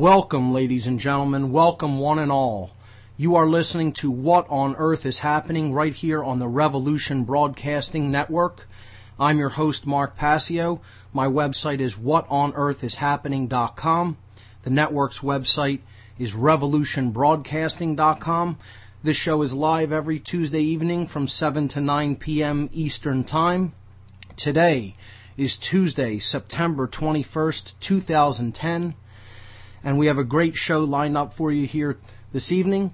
Welcome, ladies and gentlemen. Welcome, one and all. You are listening to What on Earth is Happening right here on the Revolution Broadcasting Network. I'm your host, Mark Passio. My website is whatonearthishappening.com. The network's website is revolutionbroadcasting.com. This show is live every Tuesday evening from 7 to 9 p.m. Eastern Time. Today is Tuesday, September 21st, 2010 and we have a great show lined up for you here this evening.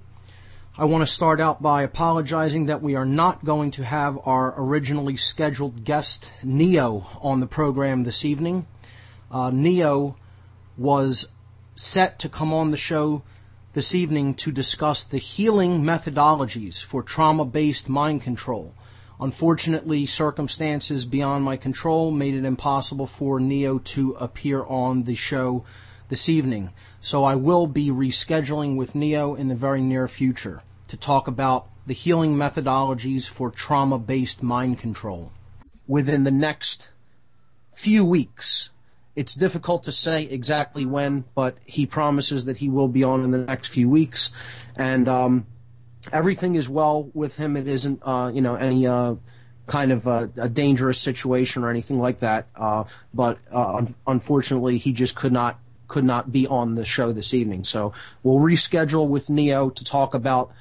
I want to start out by apologizing that we are not going to have our originally scheduled guest, Neo, on the program this evening. Uh, Neo was set to come on the show this evening to discuss the healing methodologies for trauma based mind control. Unfortunately, circumstances beyond my control made it impossible for Neo to appear on the show this evening. So I will be rescheduling with Neo in the very near future to talk about the healing methodologies for trauma based mind control within the next few weeks. It's difficult to say exactly when, but he promises that he will be on in the next few weeks. And um, everything is well with him. It isn't, uh, you know, any. Uh, kind of a, a, dangerous situation or anything like that. Uh, but uh, un- unfortunately, he just could not could not be on the show this evening. So we'll reschedule with Neo to talk about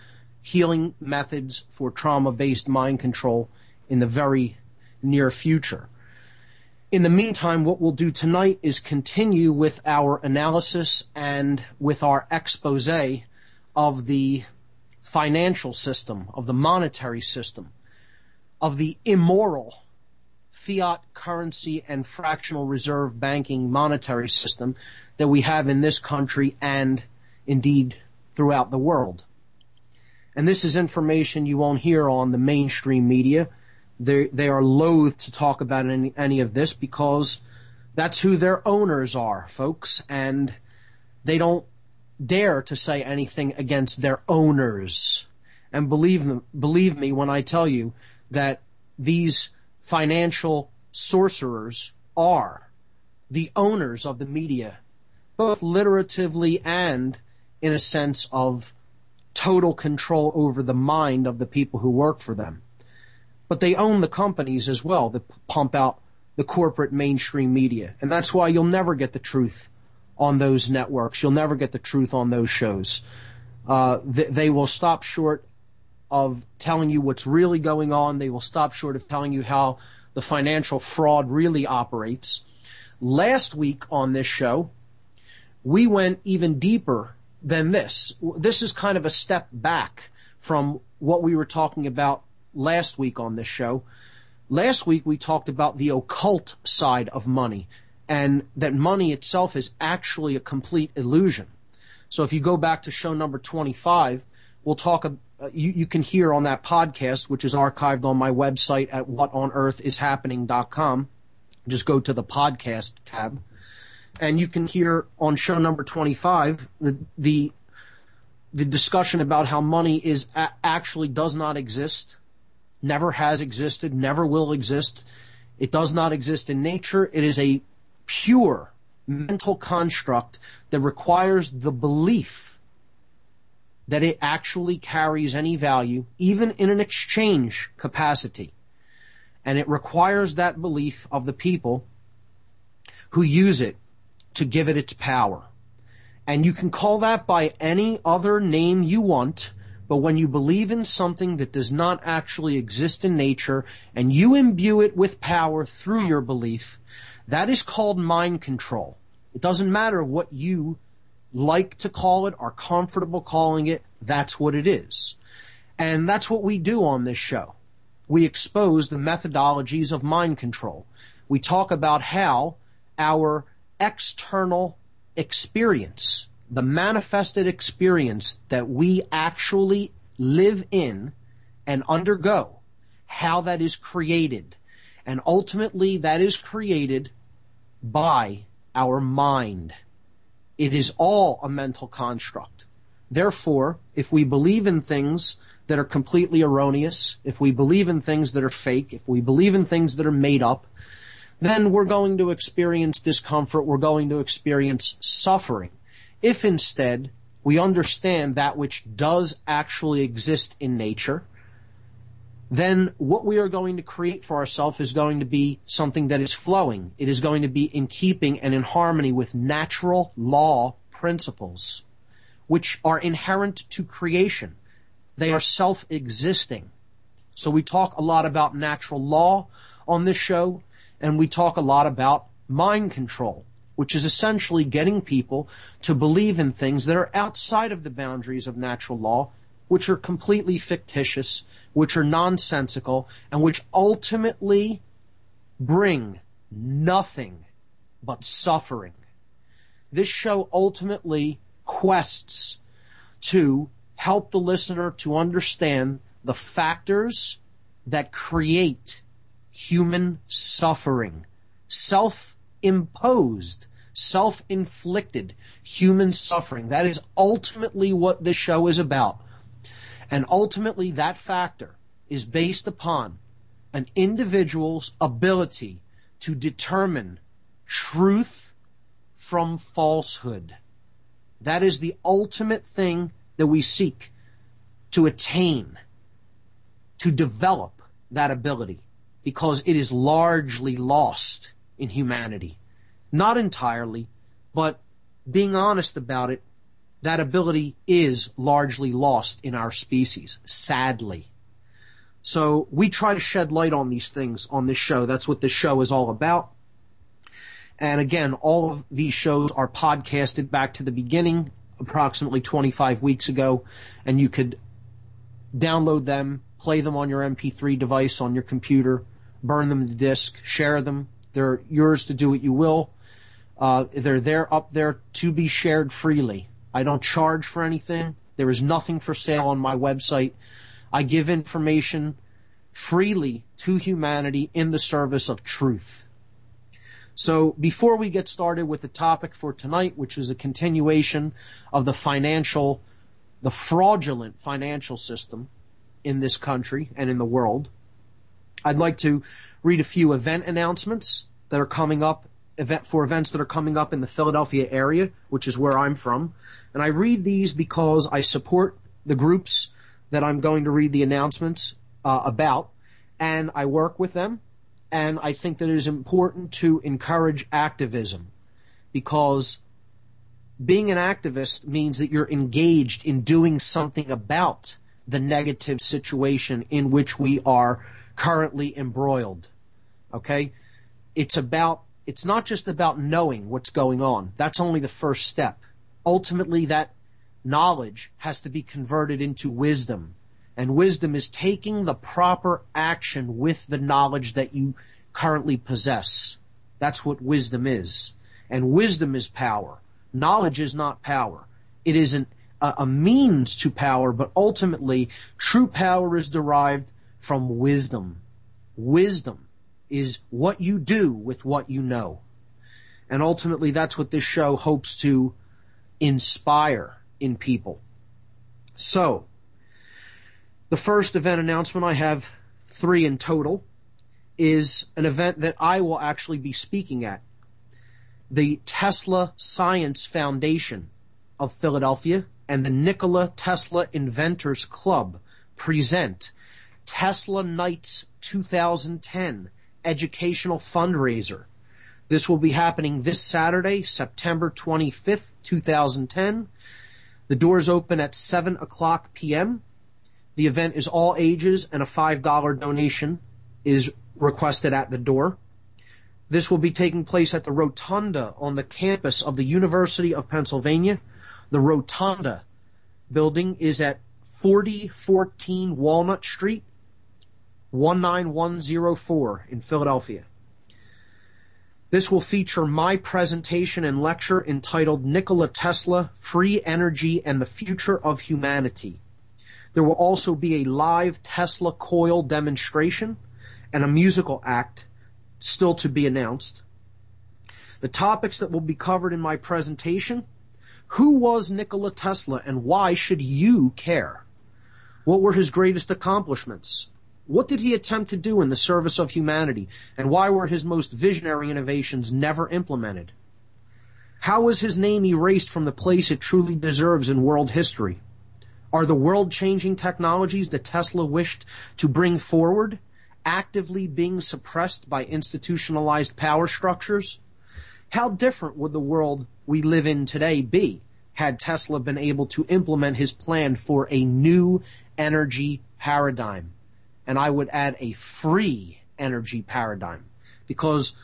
healing methods for trauma based mind control in the very near future. In the meantime, what we'll do tonight is continue with our analysis and with our expose of the financial system, of the monetary system, of the immoral fiat currency and fractional reserve banking monetary system that we have in this country and indeed throughout the world. And this is information you won't hear on the mainstream media. They, they are loath to talk about any, any of this because that's who their owners are, folks, and they don't dare to say anything against their owners. And believe them, believe me when I tell you that these financial sorcerers are the owners of the media both literatively and in a sense of total control over the mind of the people who work for them. But they own the companies as well that pump out the corporate mainstream media. And that's why you'll never get the truth on those networks. You'll never get the truth on those shows. Uh, th- they will stop short of telling you what's really going on. They will stop short of telling you how the financial fraud really operates. Last week on this show, we went even deeper than this. This is kind of a step back from what we were talking about last week on this show. Last week we talked about the occult side of money and that money itself is actually a complete illusion. So if you go back to show number 25, we'll talk, uh, you, you can hear on that podcast, which is archived on my website at whatonearthishappening.com. just go to the podcast tab and you can hear on show number 25 the, the, the discussion about how money is a- actually does not exist, never has existed, never will exist. It does not exist in nature. It is a pure mental construct that requires the belief that it actually carries any value, even in an exchange capacity. And it requires that belief of the people who use it to give it its power. And you can call that by any other name you want, but when you believe in something that does not actually exist in nature and you imbue it with power through your belief, that is called mind control. It doesn't matter what you like to call it, are comfortable calling it, that's what it is. And that's what we do on this show. We expose the methodologies of mind control. We talk about how our external experience, the manifested experience that we actually live in and undergo, how that is created. And ultimately that is created by our mind. It is all a mental construct. Therefore, if we believe in things that are completely erroneous, if we believe in things that are fake, if we believe in things that are made up, then we're going to experience discomfort, we're going to experience suffering. If instead we understand that which does actually exist in nature, then what we are going to create for ourselves is going to be something that is flowing. It is going to be in keeping and in harmony with natural law principles, which are inherent to creation. They are self-existing. So we talk a lot about natural law on this show, and we talk a lot about mind control, which is essentially getting people to believe in things that are outside of the boundaries of natural law, which are completely fictitious, which are nonsensical, and which ultimately bring nothing but suffering. This show ultimately quests to help the listener to understand the factors that create human suffering, self-imposed, self-inflicted human suffering. That is ultimately what this show is about. And ultimately that factor is based upon an individual's ability to determine truth from falsehood. That is the ultimate thing that we seek to attain, to develop that ability because it is largely lost in humanity. Not entirely, but being honest about it, that ability is largely lost in our species, sadly. So we try to shed light on these things on this show. That's what this show is all about. And again, all of these shows are podcasted back to the beginning, approximately 25 weeks ago, and you could download them, play them on your MP3 device on your computer, burn them to disk, share them. They're yours to do what you will. Uh, they're there up there to be shared freely. I don't charge for anything. There is nothing for sale on my website. I give information freely to humanity in the service of truth. So before we get started with the topic for tonight, which is a continuation of the financial, the fraudulent financial system in this country and in the world, I'd like to read a few event announcements that are coming up event for events that are coming up in the Philadelphia area, which is where I'm from. And I read these because I support the groups that I'm going to read the announcements uh, about, and I work with them. And I think that it is important to encourage activism because being an activist means that you're engaged in doing something about the negative situation in which we are currently embroiled. Okay? It's about, it's not just about knowing what's going on. That's only the first step. Ultimately, that knowledge has to be converted into wisdom. And wisdom is taking the proper action with the knowledge that you currently possess. That's what wisdom is. And wisdom is power. Knowledge is not power. It is an, a, a means to power, but ultimately true power is derived from wisdom. Wisdom is what you do with what you know. And ultimately that's what this show hopes to inspire in people. So, the first event announcement, I have three in total, is an event that I will actually be speaking at. The Tesla Science Foundation of Philadelphia and the Nikola Tesla Inventors Club present Tesla Nights 2010 educational fundraiser. This will be happening this Saturday, September 25th, 2010. The doors open at 7 o'clock p.m. The event is all ages and a $5 donation is requested at the door. This will be taking place at the Rotunda on the campus of the University of Pennsylvania. The Rotunda building is at 4014 Walnut Street, 19104 in Philadelphia. This will feature my presentation and lecture entitled Nikola Tesla, Free Energy and the Future of Humanity. There will also be a live Tesla coil demonstration and a musical act still to be announced. The topics that will be covered in my presentation who was Nikola Tesla and why should you care? What were his greatest accomplishments? What did he attempt to do in the service of humanity? And why were his most visionary innovations never implemented? How was his name erased from the place it truly deserves in world history? Are the world changing technologies that Tesla wished to bring forward actively being suppressed by institutionalized power structures? How different would the world we live in today be had Tesla been able to implement his plan for a new energy paradigm? And I would add a free energy paradigm because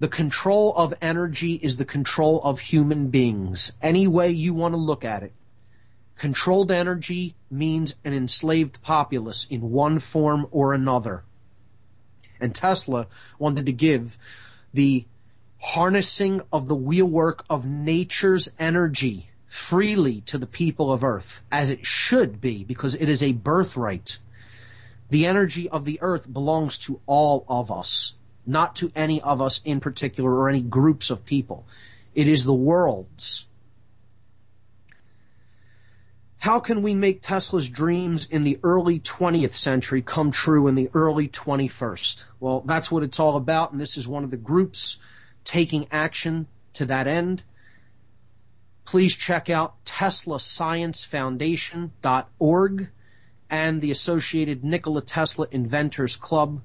the control of energy is the control of human beings. Any way you want to look at it. Controlled energy means an enslaved populace in one form or another. And Tesla wanted to give the harnessing of the wheelwork of nature's energy freely to the people of earth, as it should be, because it is a birthright. The energy of the earth belongs to all of us, not to any of us in particular or any groups of people. It is the world's. How can we make Tesla's dreams in the early 20th century come true in the early 21st? Well, that's what it's all about, and this is one of the groups taking action to that end. Please check out teslasciencefoundation.org and the associated Nikola Tesla Inventors Club.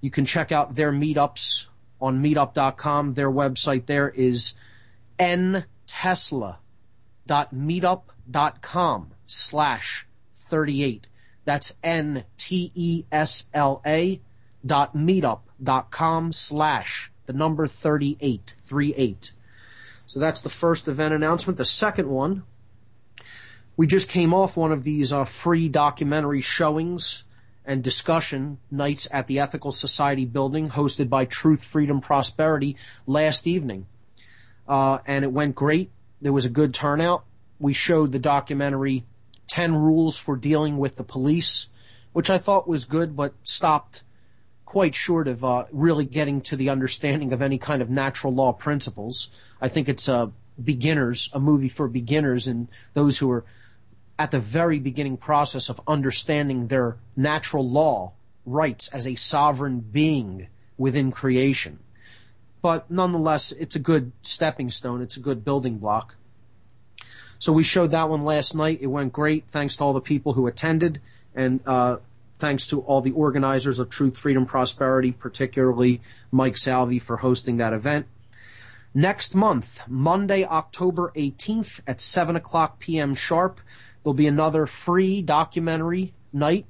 You can check out their meetups on meetup.com. Their website there is ntesla.meetup.com slash 38. That's N-T-E-S-L-A dot meetup dot com slash the number 38, 38. So that's the first event announcement. The second one, we just came off one of these uh, free documentary showings and discussion nights at the Ethical Society building hosted by Truth, Freedom, Prosperity last evening. Uh, and it went great. There was a good turnout. We showed the documentary 10 Rules for Dealing with the Police, which I thought was good, but stopped quite short of uh, really getting to the understanding of any kind of natural law principles. I think it's a beginners, a movie for beginners and those who are at the very beginning process of understanding their natural law rights as a sovereign being within creation. But nonetheless, it's a good stepping stone. It's a good building block. So we showed that one last night. It went great. Thanks to all the people who attended and uh, thanks to all the organizers of Truth, Freedom, Prosperity, particularly Mike Salvi for hosting that event. Next month, Monday, October 18th at 7 o'clock p.m. sharp, there'll be another free documentary night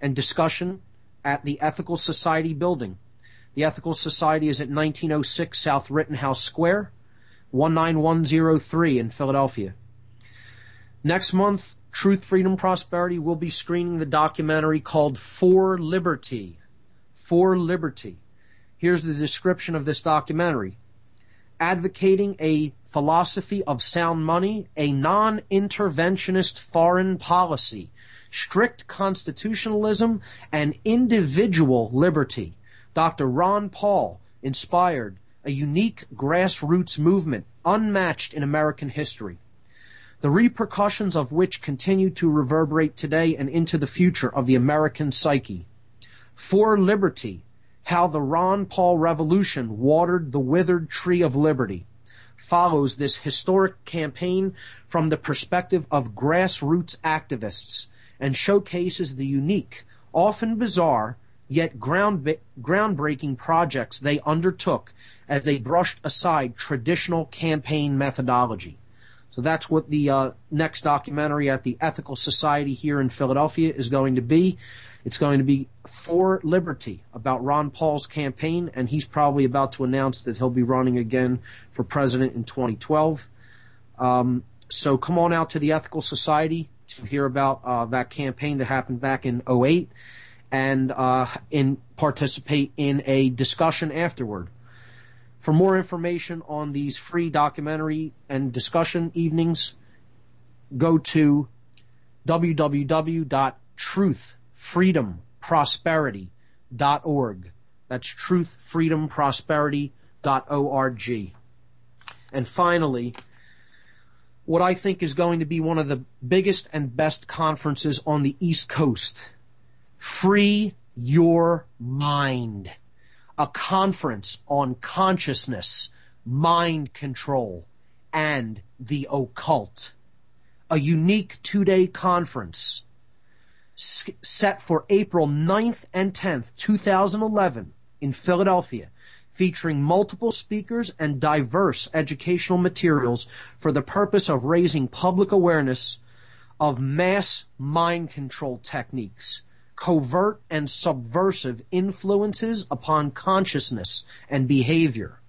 and discussion at the Ethical Society building. The Ethical Society is at 1906 South Rittenhouse Square, 19103 in Philadelphia. Next month, Truth, Freedom, Prosperity will be screening the documentary called For Liberty. For Liberty. Here's the description of this documentary. Advocating a philosophy of sound money, a non-interventionist foreign policy, strict constitutionalism, and individual liberty. Dr. Ron Paul inspired a unique grassroots movement unmatched in American history, the repercussions of which continue to reverberate today and into the future of the American psyche. For liberty, how the Ron Paul Revolution watered the withered tree of liberty follows this historic campaign from the perspective of grassroots activists and showcases the unique, often bizarre, yet ground, groundbreaking projects they undertook as they brushed aside traditional campaign methodology. So that's what the uh, next documentary at the Ethical Society here in Philadelphia is going to be. It's going to be for liberty about Ron Paul's campaign, and he's probably about to announce that he'll be running again for president in 2012. Um, so come on out to the Ethical Society to hear about uh, that campaign that happened back in 08 and uh, in participate in a discussion afterward. For more information on these free documentary and discussion evenings, go to www.truth truthfreedomprosperity.org. That's truthfreedomprosperity.org. And finally, what I think is going to be one of the biggest and best conferences on the East Coast. Free Your Mind. A conference on consciousness, mind control, and the occult. A unique two day conference set for April 9th and 10th, 2011 in Philadelphia, featuring multiple speakers and diverse educational materials for the purpose of raising public awareness of mass mind control techniques, covert and subversive influences upon consciousness and behavior,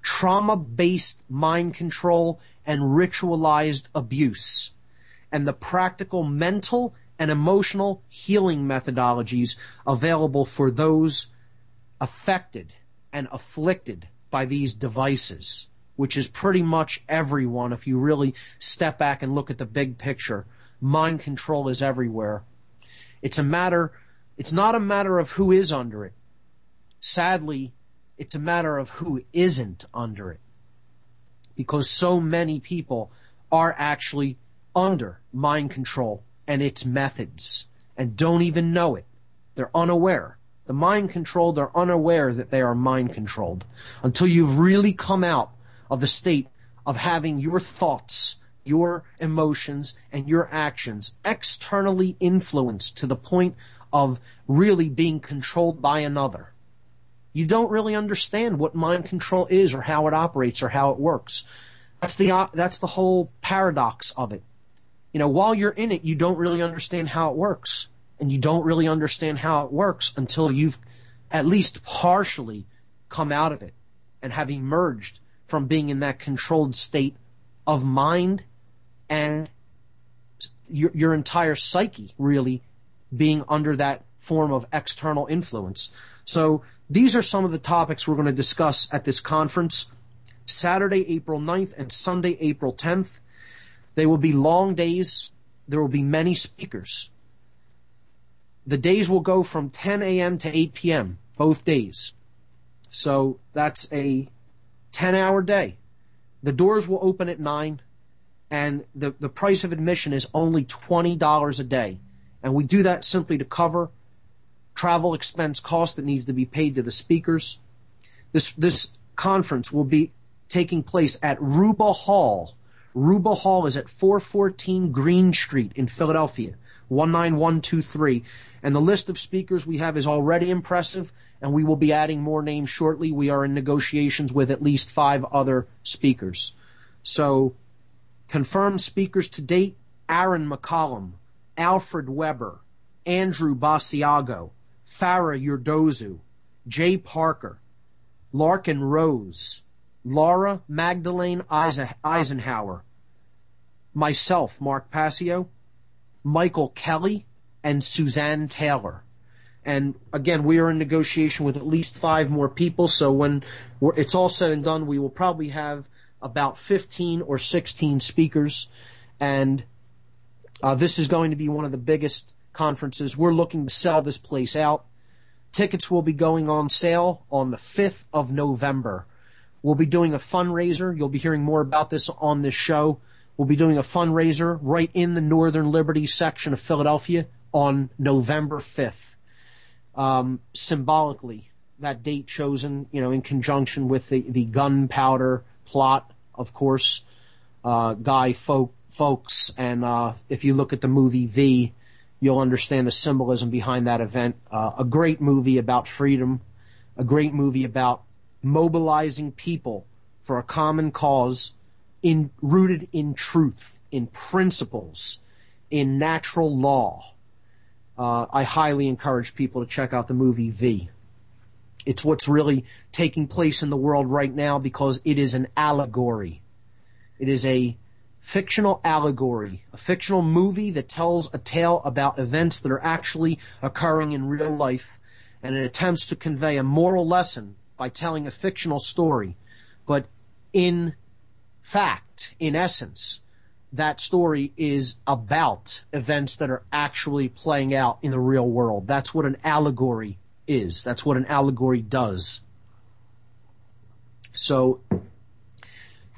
trauma-based mind control and ritualized abuse, and the practical mental and emotional healing methodologies available for those affected and afflicted by these devices, which is pretty much everyone if you really step back and look at the big picture. Mind control is everywhere. It's a matter, it's not a matter of who is under it. Sadly, it's a matter of who isn't under it. Because so many people are actually under mind control and its methods and don't even know it. They're unaware. The mind controlled are unaware that they are mind controlled until you've really come out of the state of having your thoughts, your emotions, and your actions externally influenced to the point of really being controlled by another. You don't really understand what mind control is or how it operates or how it works. That's the, uh, that's the whole paradox of it you know, while you're in it, you don't really understand how it works. And you don't really understand how it works until you've at least partially come out of it and have emerged from being in that controlled state of mind and your, your entire psyche really being under that form of external influence. So these are some of the topics we're going to discuss at this conference. Saturday, April 9th and Sunday, April 10th. They will be long days. There will be many speakers. The days will go from 10 a.m. to 8 p.m. both days. So that's a 10 hour day. The doors will open at 9 and the, the price of admission is only $20 a day. And we do that simply to cover travel expense cost that needs to be paid to the speakers. This, this conference will be taking place at Ruba Hall Ruba Hall is at 414 Green Street in Philadelphia, 19123. And the list of speakers we have is already impressive, and we will be adding more names shortly. We are in negotiations with at least five other speakers. So, confirmed speakers to date, Aaron McCollum, Alfred Webre, Andrew Basiago, Farah Yurdozu, Jay Parker, Larken Rose, Laura Magdalene Eisenhower, myself, Mark Passio, Michael Kelly, and Suzanne Taylor. And again, we are in negotiation with at least five more people. So when it's all said and done, we will probably have about 15 or 16 speakers. And uh, this is going to be one of the biggest conferences. We're looking to sell this place out. Tickets will be going on sale on the 5th of November. We'll be doing a fundraiser. You'll be hearing more about this on this show. We'll be doing a fundraiser right in the Northern Liberty section of Philadelphia on November 5th. Um, symbolically, that date chosen, you know, in conjunction with the, the gunpowder plot, of course, uh, Guy Folk, Fawkes, and uh, if you look at the movie V, you'll understand the symbolism behind that event. Uh, a great movie about freedom, a great movie about mobilizing people for a common cause in rooted in truth, in principles, in natural law. Uh, I highly encourage people to check out the movie V. It's what's really taking place in the world right now because it is an allegory. It is a fictional allegory, a fictional movie that tells a tale about events that are actually occurring in real life and it attempts to convey a moral lesson by telling a fictional story. But in fact, in essence, that story is about events that are actually playing out in the real world. That's what an allegory is. That's what an allegory does. So, you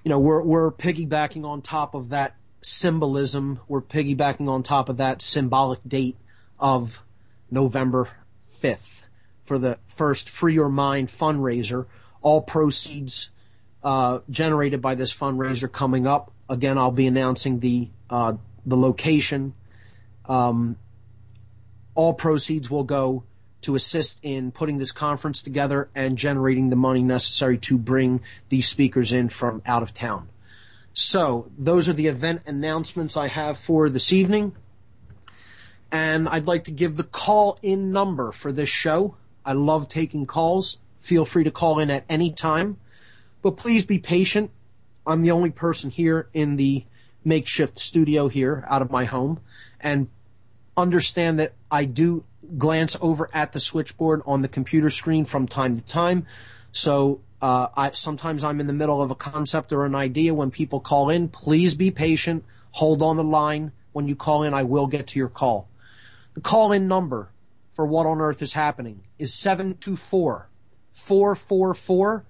know, we're, we're piggybacking on top of that symbolism. We're piggybacking on top of that symbolic date of November 5th for the first Free Your Mind fundraiser. All proceeds uh, generated by this fundraiser coming up. Again, I'll be announcing the uh, the location. Um, all proceeds will go to assist in putting this conference together and generating the money necessary to bring these speakers in from out of town. So those are the event announcements I have for this evening. And I'd like to give the call in number for this show. I love taking calls. Feel free to call in at any time. But please be patient. I'm the only person here in the makeshift studio here out of my home and understand that I do glance over at the switchboard on the computer screen from time to time. So uh, I, sometimes I'm in the middle of a concept or an idea when people call in. Please be patient. Hold on the line. When you call in, I will get to your call. The call in number for what on earth is happening is 724 444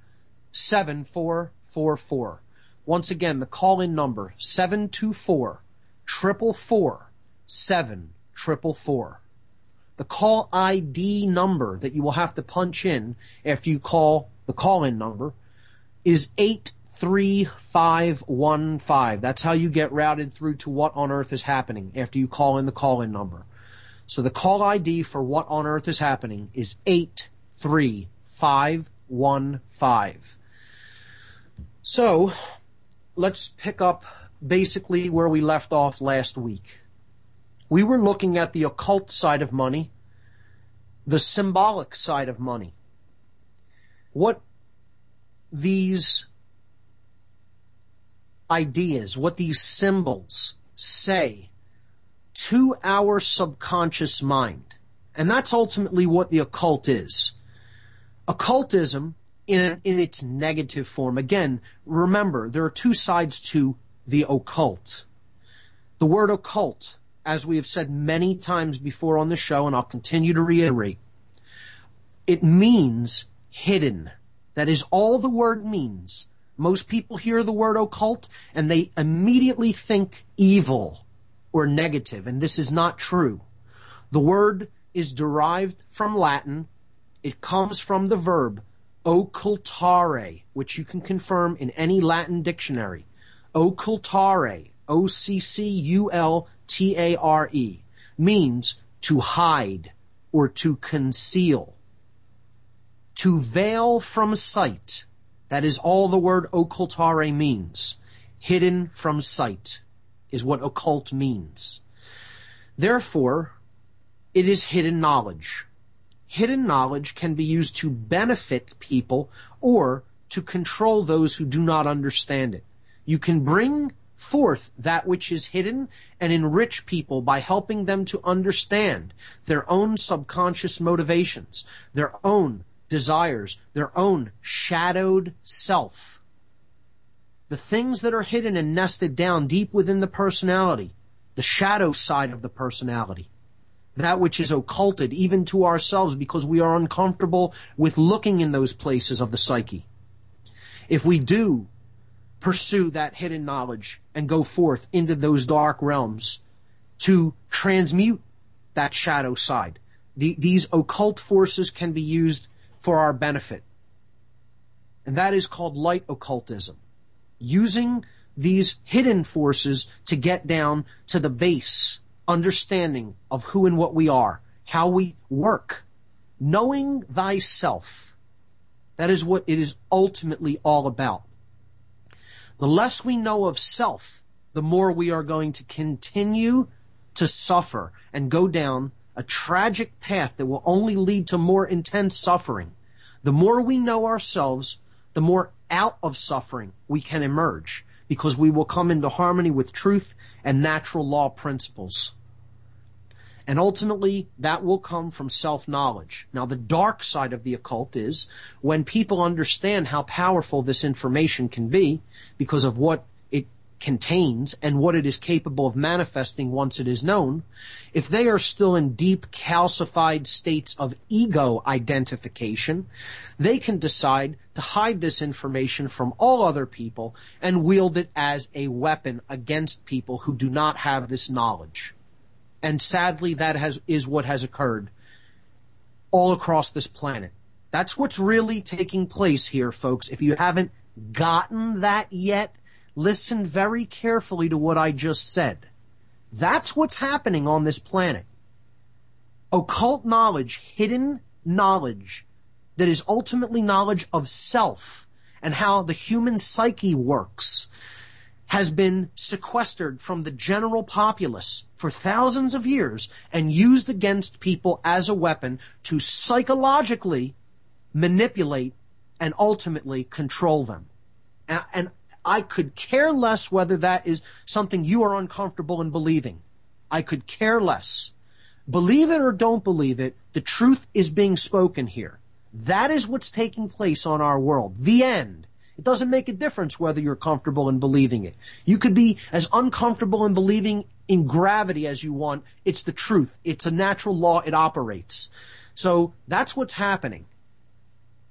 7444. Once again, the call in number 724 444 7444. The call ID number that you will have to punch in after you call the call in number is 83515. That's how you get routed through to what on earth is happening after you call in the call in number. So the call ID for what on earth is happening is 83515. So let's pick up basically where we left off last week. We were looking at the occult side of money, the symbolic side of money. What these ideas, what these symbols say to our subconscious mind. And that's ultimately what the occult is. Occultism in, in its negative form. Again, remember, there are two sides to the occult. The word occult, as we have said many times before on the show, and I'll continue to reiterate, it means hidden. That is all the word means. Most people hear the word occult and they immediately think evil or negative, and this is not true. The word is derived from Latin. It comes from the verb occultare, which you can confirm in any Latin dictionary. Occultare, O-C-C-U-L-T-A-R-E, means to hide or to conceal. To veil from sight. That is all the word occultare means. Hidden from sight is what occult means. Therefore, it is hidden knowledge. Hidden knowledge can be used to benefit people or to control those who do not understand it. You can bring forth that which is hidden and enrich people by helping them to understand their own subconscious motivations, their own desires, their own shadowed self the things that are hidden and nested down deep within the personality, the shadow side of the personality. that which is occulted, even to ourselves, because we are uncomfortable with looking in those places of the psyche. If we do pursue that hidden knowledge and go forth into those dark realms to transmute that shadow side, the, these occult forces can be used for our benefit. And that is called light occultism. Using these hidden forces to get down to the base understanding of who and what we are, how we work, knowing thyself. That is what it is ultimately all about. The less we know of self, the more we are going to continue to suffer and go down a tragic path that will only lead to more intense suffering. The more we know ourselves, the more out of suffering we can emerge because we will come into harmony with truth and natural law principles. And ultimately, that will come from self-knowledge. Now, the dark side of the occult is when people understand how powerful this information can be because of what contains and what it is capable of manifesting once it is known, if they are still in deep calcified states of ego identification, they can decide to hide this information from all other people and wield it as a weapon against people who do not have this knowledge. And sadly, that has, is what has occurred all across this planet. That's what's really taking place here, folks. If you haven't gotten that yet, listen very carefully to what I just said. That's what's happening on this planet. Occult knowledge, hidden knowledge that is ultimately knowledge of self and how the human psyche works has been sequestered from the general populace for thousands of years and used against people as a weapon to psychologically manipulate and ultimately control them. And, I could care less whether that is something you are uncomfortable in believing. I could care less. Believe it or don't believe it, the truth is being spoken here. That is what's taking place on our world. The end. It doesn't make a difference whether you're comfortable in believing it. You could be as uncomfortable in believing in gravity as you want. It's the truth. It's a natural law. It operates. So that's what's happening.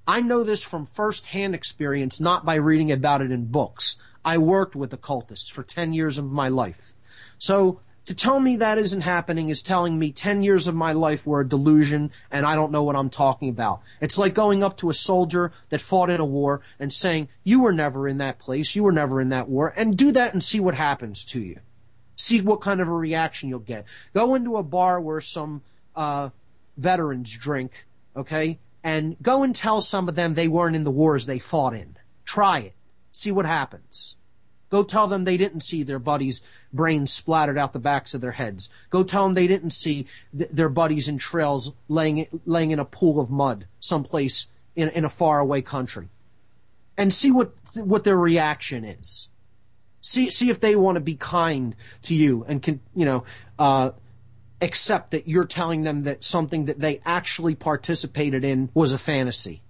I know this from first-hand experience, not by reading about it in books. I worked with occultists for 10 years of my life. So to tell me that isn't happening is telling me 10 years of my life were a delusion and I don't know what I'm talking about. It's like going up to a soldier that fought in a war and saying, you were never in that place, you were never in that war, and do that and see what happens to you. See what kind of a reaction you'll get. Go into a bar where some, uh, veterans drink, okay? And go and tell some of them they weren't in the wars they fought in. Try it. See what happens. Go tell them they didn't see their buddies' brains splattered out the backs of their heads. Go tell them they didn't see th- their buddies in trails laying, laying in a pool of mud someplace in, in a faraway country. And see what, what their reaction is. See, see if they want to be kind to you and can, you know, uh, accept that you're telling them that something that they actually participated in was a fantasy.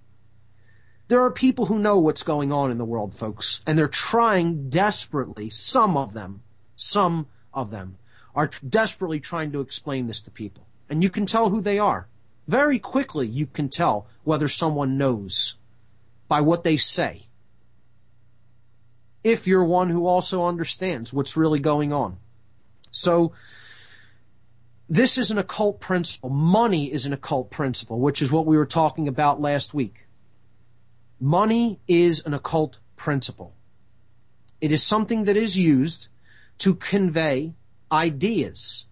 There are people who know what's going on in the world, folks, and they're trying desperately, some of them, some of them, are desperately trying to explain this to people. And you can tell who they are. Very quickly you can tell whether someone knows by what they say. If you're one who also understands what's really going on. So, this is an occult principle. Money is an occult principle, which is what we were talking about last week. Money is an occult principle. It is something that is used to convey ideas.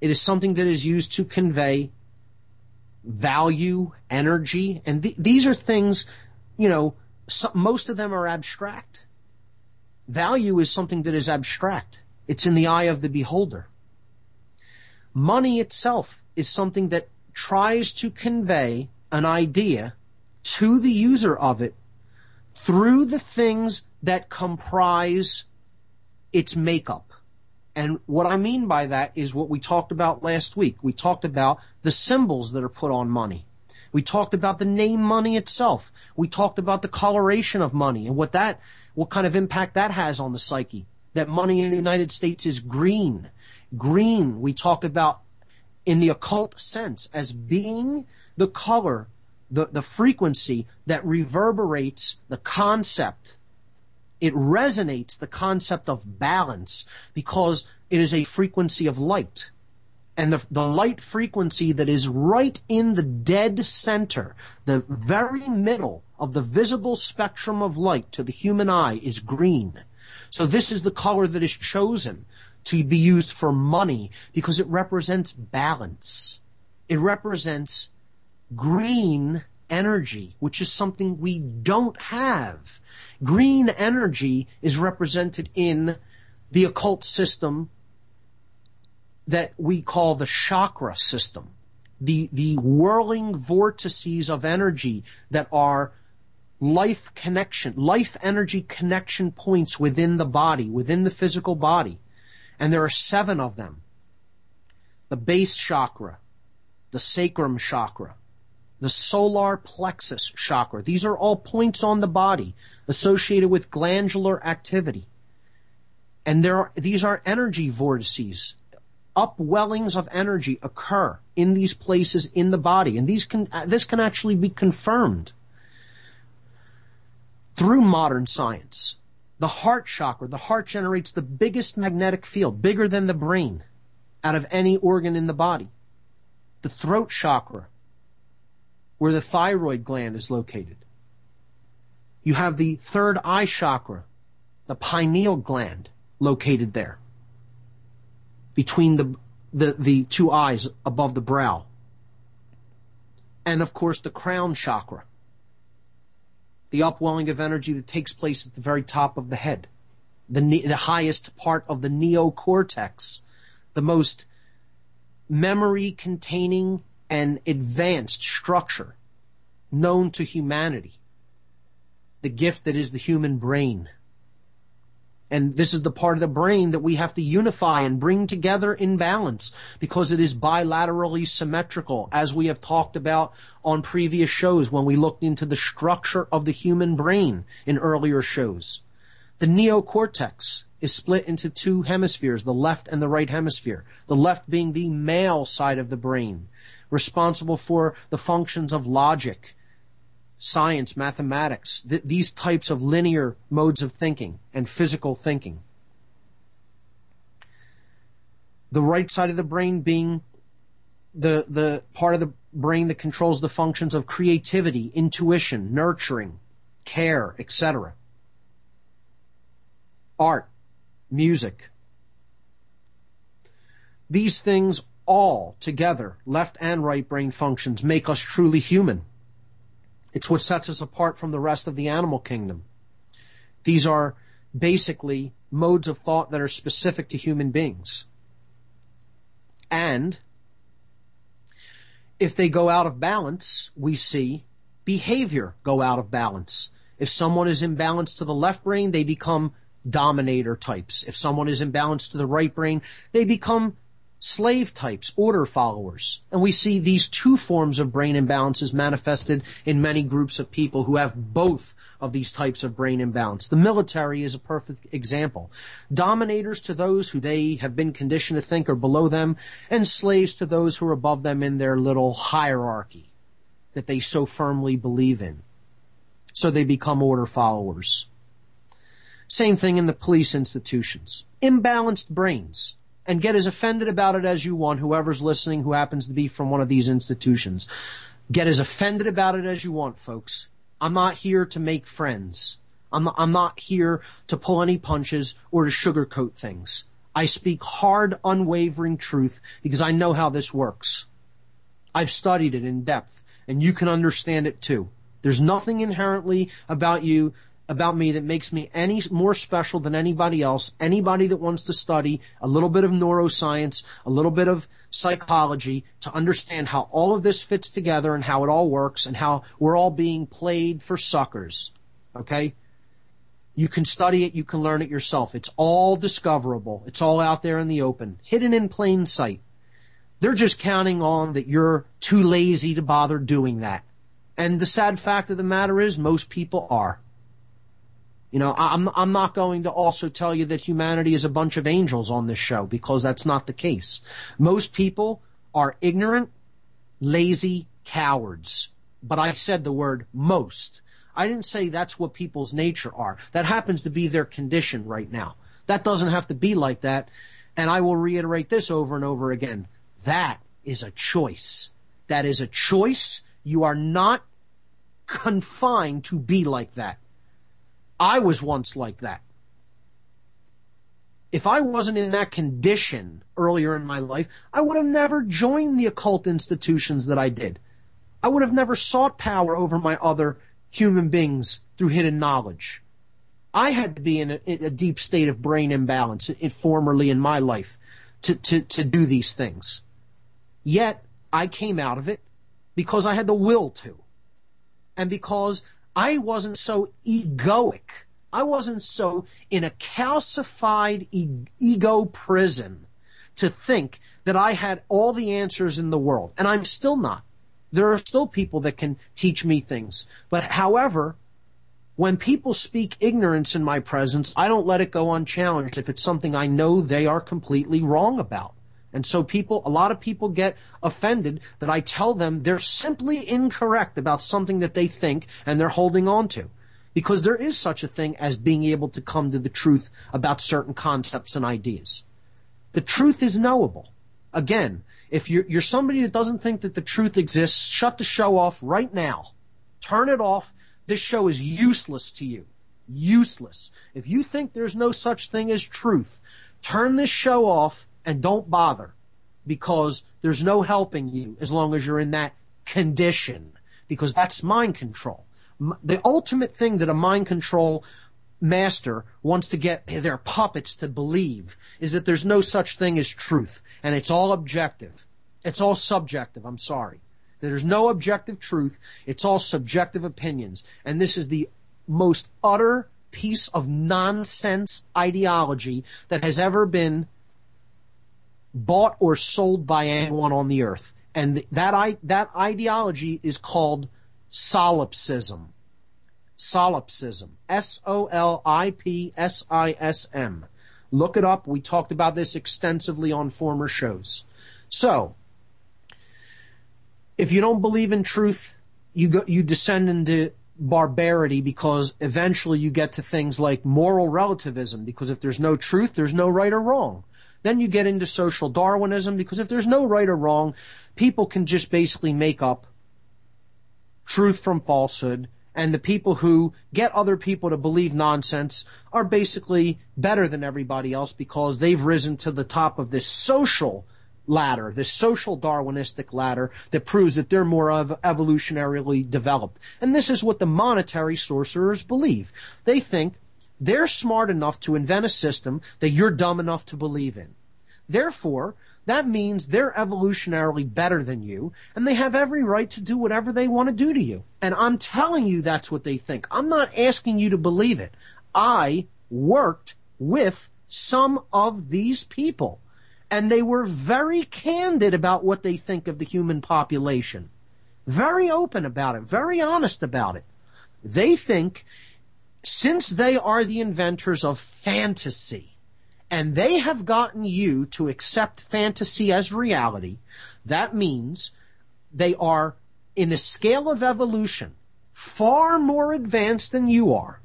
It is something that is used to convey value, energy, and th- these are things, you know, so, most of them are abstract. Value is something that is abstract. It's in the eye of the beholder. Money itself is something that tries to convey an idea to the user of it through the things that comprise its makeup. And what I mean by that is what we talked about last week. We talked about the symbols that are put on money. We talked about the name money itself. We talked about the coloration of money and what that, what kind of impact that has on the psyche. That money in the United States is green. Green, we talk about in the occult sense as being the color, the, the frequency that reverberates the concept. It resonates the concept of balance because it is a frequency of light. And the, the light frequency that is right in the dead center, the very middle of the visible spectrum of light to the human eye is green. So this is the color that is chosen to be used for money because it represents balance. It represents green energy, which is something we don't have. Green energy is represented in the occult system that we call the chakra system. The, the whirling vortices of energy that are life connection, life energy connection points within the body, within the physical body. And there are seven of them. The base chakra, the sacrum chakra, the solar plexus chakra. These are all points on the body associated with glandular activity. And there are, these are energy vortices. Upwellings of energy occur in these places in the body. And these can, uh, this can actually be confirmed through modern science. The heart chakra, the heart generates the biggest magnetic field, bigger than the brain, out of any organ in the body. The throat chakra, where the thyroid gland is located. You have the third eye chakra, the pineal gland, located there. Between the, the, the two eyes above the brow. And of course the crown chakra the upwelling of energy that takes place at the very top of the head, the, the highest part of the neocortex, the most memory containing and advanced structure known to humanity, the gift that is the human brain. And this is the part of the brain that we have to unify and bring together in balance because it is bilaterally symmetrical, as we have talked about on previous shows when we looked into the structure of the human brain in earlier shows. The neocortex is split into two hemispheres, the left and the right hemisphere. The left being the male side of the brain, responsible for the functions of logic, science, mathematics, th- these types of linear modes of thinking and physical thinking. The right side of the brain being the, the part of the brain that controls the functions of creativity, intuition, nurturing, care, etc. Art, music. These things all together, left and right brain functions, make us truly human. It's what sets us apart from the rest of the animal kingdom. These are basically modes of thought that are specific to human beings. And if they go out of balance, we see behavior go out of balance. If someone is imbalanced to the left brain, they become dominator types. If someone is imbalanced to the right brain, they become slave types, order followers. And we see these two forms of brain imbalances manifested in many groups of people who have both of these types of brain imbalance. The military is a perfect example. Dominators to those who they have been conditioned to think are below them, and slaves to those who are above them in their little hierarchy that they so firmly believe in. So they become order followers. Same thing in the police institutions. Imbalanced brains and get as offended about it as you want, whoever's listening who happens to be from one of these institutions. Get as offended about it as you want, folks. I'm not here to make friends. I'm not, I'm not here to pull any punches or to sugarcoat things. I speak hard, unwavering truth because I know how this works. I've studied it in depth and you can understand it too. There's nothing inherently about you about me that makes me any more special than anybody else. Anybody that wants to study a little bit of neuroscience, a little bit of psychology to understand how all of this fits together and how it all works and how we're all being played for suckers. Okay? You can study it, you can learn it yourself. It's all discoverable. It's all out there in the open, hidden in plain sight. They're just counting on that you're too lazy to bother doing that. And the sad fact of the matter is most people are. You know, I'm, I'm not going to also tell you that humanity is a bunch of angels on this show because that's not the case. Most people are ignorant, lazy cowards. But I said the word most. I didn't say that's what people's nature are. That happens to be their condition right now. That doesn't have to be like that. And I will reiterate this over and over again. That is a choice. That is a choice. You are not confined to be like that. I was once like that. If I wasn't in that condition earlier in my life, I would have never joined the occult institutions that I did. I would have never sought power over my other human beings through hidden knowledge. I had to be in a, in a deep state of brain imbalance it, formerly in my life to, to, to do these things. Yet I came out of it because I had the will to. And because I wasn't so egoic. I wasn't so in a calcified e- ego prison to think that I had all the answers in the world. And I'm still not. There are still people that can teach me things. But however, when people speak ignorance in my presence, I don't let it go unchallenged if it's something I know they are completely wrong about. And so people, a lot of people get offended that I tell them they're simply incorrect about something that they think and they're holding on to. Because there is such a thing as being able to come to the truth about certain concepts and ideas. The truth is knowable. Again, if you're, you're somebody that doesn't think that the truth exists, shut the show off right now. Turn it off. This show is useless to you. Useless. If you think there's no such thing as truth, turn this show off and don't bother because there's no helping you as long as you're in that condition because that's mind control. The ultimate thing that a mind control master wants to get their puppets to believe is that there's no such thing as truth and it's all objective. It's all subjective. I'm sorry. There's no objective truth. It's all subjective opinions. And this is the most utter piece of nonsense ideology that has ever been bought or sold by anyone on the earth. And that, that ideology is called solipsism solipsism. S-O-L-I-P-S-I-S-M. Look it up. We talked about this extensively on former shows. So, if you don't believe in truth, you go, you descend into barbarity because eventually you get to things like moral relativism because if there's no truth, there's no right or wrong. Then you get into social Darwinism because if there's no right or wrong, people can just basically make up truth from falsehood and the people who get other people to believe nonsense are basically better than everybody else because they've risen to the top of this social ladder, this social Darwinistic ladder that proves that they're more evolutionarily developed. And this is what the monetary sorcerers believe. They think they're smart enough to invent a system that you're dumb enough to believe in. Therefore, that means they're evolutionarily better than you, and they have every right to do whatever they want to do to you. And I'm telling you that's what they think. I'm not asking you to believe it. I worked with some of these people, and they were very candid about what they think of the human population. Very open about it, very honest about it. They think since they are the inventors of fantasy, and they have gotten you to accept fantasy as reality, that means they are in a scale of evolution far more advanced than you are.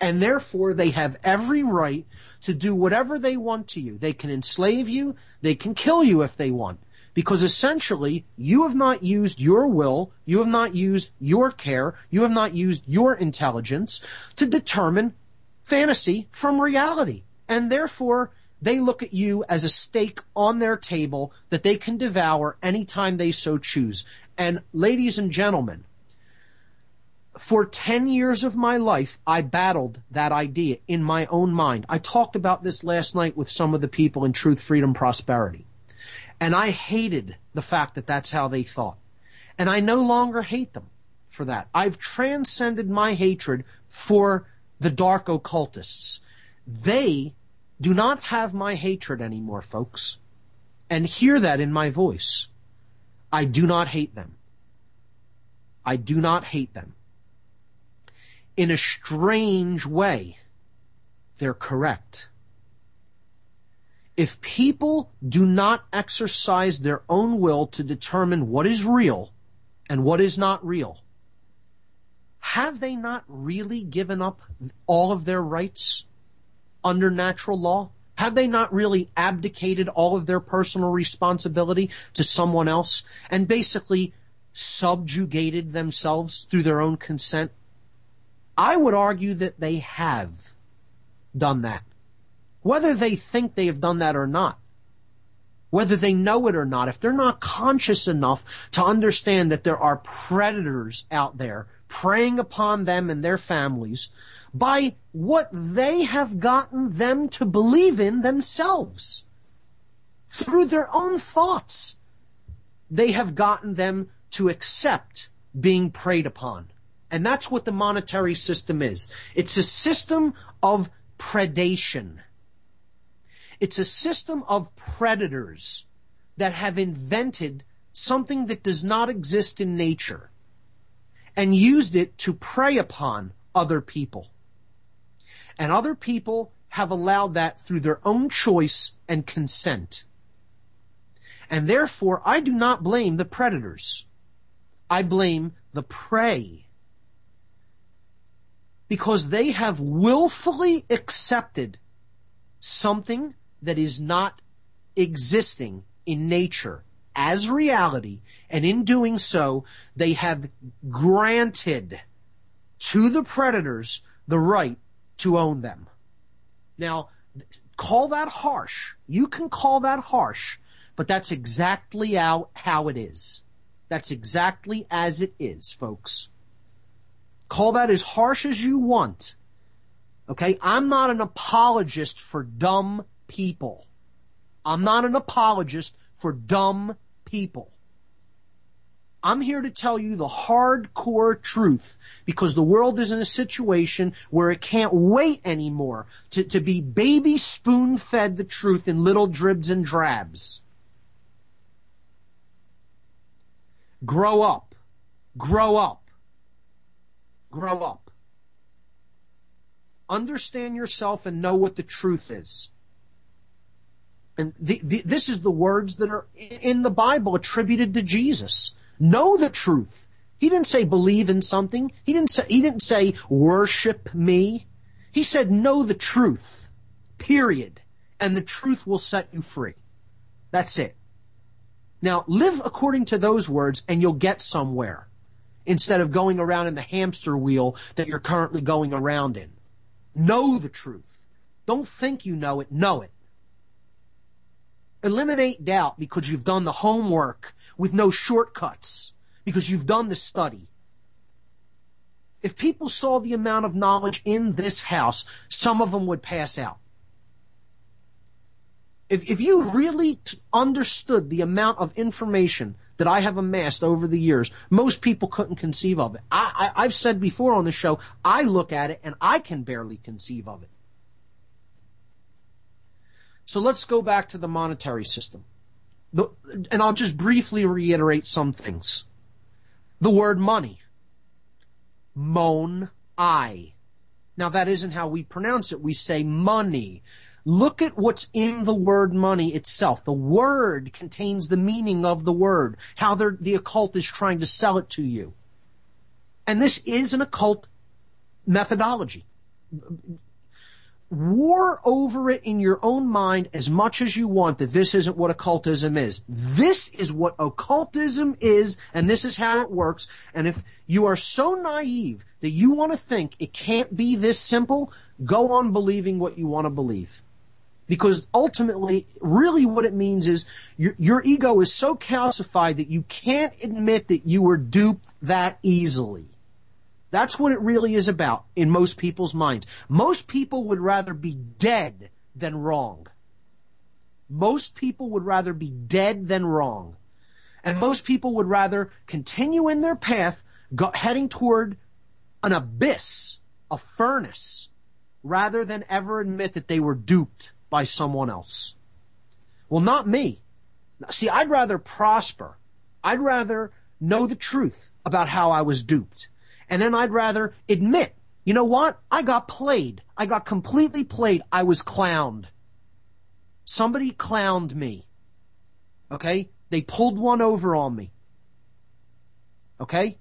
And therefore they have every right to do whatever they want to you. They can enslave you. They can kill you if they want. Because essentially, you have not used your will, you have not used your care, you have not used your intelligence to determine fantasy from reality and therefore they look at you as a steak on their table that they can devour anytime they so choose. And ladies and gentlemen, for 10 years of my life, I battled that idea in my own mind. I talked about this last night with some of the people in Truth, Freedom, Prosperity. And I hated the fact that that's how they thought. And I no longer hate them for that. I've transcended my hatred for the dark occultists. They do not have my hatred anymore, folks. And hear that in my voice. I do not hate them. I do not hate them. In a strange way, they're correct. If people do not exercise their own will to determine what is real and what is not real, have they not really given up all of their rights under natural law? Have they not really abdicated all of their personal responsibility to someone else and basically subjugated themselves through their own consent? I would argue that they have done that. Whether they think they have done that or not, whether they know it or not, if they're not conscious enough to understand that there are predators out there preying upon them and their families by what they have gotten them to believe in themselves. Through their own thoughts, they have gotten them to accept being preyed upon. And that's what the monetary system is. It's a system of predation. It's a system of predators that have invented something that does not exist in nature and used it to prey upon other people. And other people have allowed that through their own choice and consent. And therefore, I do not blame the predators. I blame the prey. Because they have willfully accepted something that is not existing in nature as reality, and in doing so, they have granted to the predators the right to own them. Now, call that harsh. You can call that harsh, but that's exactly how, how it is. That's exactly as it is, folks. Call that as harsh as you want. Okay? I'm not an apologist for dumb people. I'm not an apologist for dumb people. I'm here to tell you the hardcore truth because the world is in a situation where it can't wait anymore to, to be baby spoon fed the truth in little dribs and drabs. Grow up. Grow up. Grow up. Understand yourself and know what the truth is. And the, the, this is the words that are in the Bible attributed to Jesus. Know the truth. He didn't say believe in something. He didn't say, he didn't say worship me. He said know the truth. Period. And the truth will set you free. That's it. Now live according to those words and you'll get somewhere instead of going around in the hamster wheel that you're currently going around in. Know the truth. Don't think you know it. Know it. Eliminate doubt because you've done the homework with no shortcuts, because you've done the study. If people saw the amount of knowledge in this house, some of them would pass out. If, if you really t- understood the amount of information that I have amassed over the years, most people couldn't conceive of it. I, I, I've said before on the show, I look at it and I can barely conceive of it. So let's go back to the monetary system. The, and I'll just briefly reiterate some things. The word money. Mon I. Now that isn't how we pronounce it. We say money. Look at what's in the word money itself. The word contains the meaning of the word, how the occult is trying to sell it to you. And this is an occult methodology war over it in your own mind as much as you want that this isn't what occultism is. This is what occultism is, and this is how it works. And if you are so naive that you want to think it can't be this simple, go on believing what you want to believe. Because ultimately, really what it means is your, your ego is so calcified that you can't admit that you were duped that easily. That's what it really is about in most people's minds. Most people would rather be dead than wrong. Most people would rather be dead than wrong. And most people would rather continue in their path, go, heading toward an abyss, a furnace, rather than ever admit that they were duped by someone else. Well, not me. See, I'd rather prosper. I'd rather know the truth about how I was duped. And then I'd rather admit, you know what? I got played. I got completely played. I was clowned. Somebody clowned me. Okay? They pulled one over on me. Okay?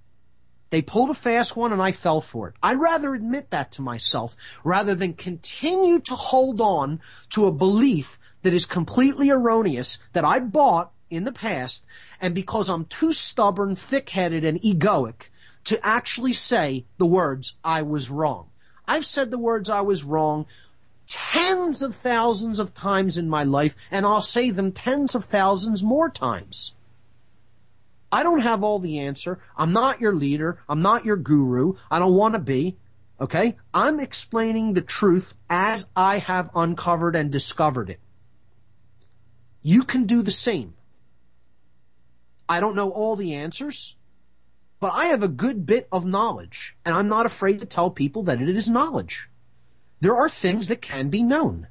They pulled a fast one and I fell for it. I'd rather admit that to myself rather than continue to hold on to a belief that is completely erroneous that I bought in the past and because I'm too stubborn, thick-headed, and egoic to actually say the words I was wrong. I've said the words I was wrong tens of thousands of times in my life and I'll say them tens of thousands more times. I don't have all the answer. I'm not your leader. I'm not your guru. I don't want to be. Okay? I'm explaining the truth as I have uncovered and discovered it. You can do the same. I don't know all the answers, but I have a good bit of knowledge, and I'm not afraid to tell people that it is knowledge. There are things that can be known.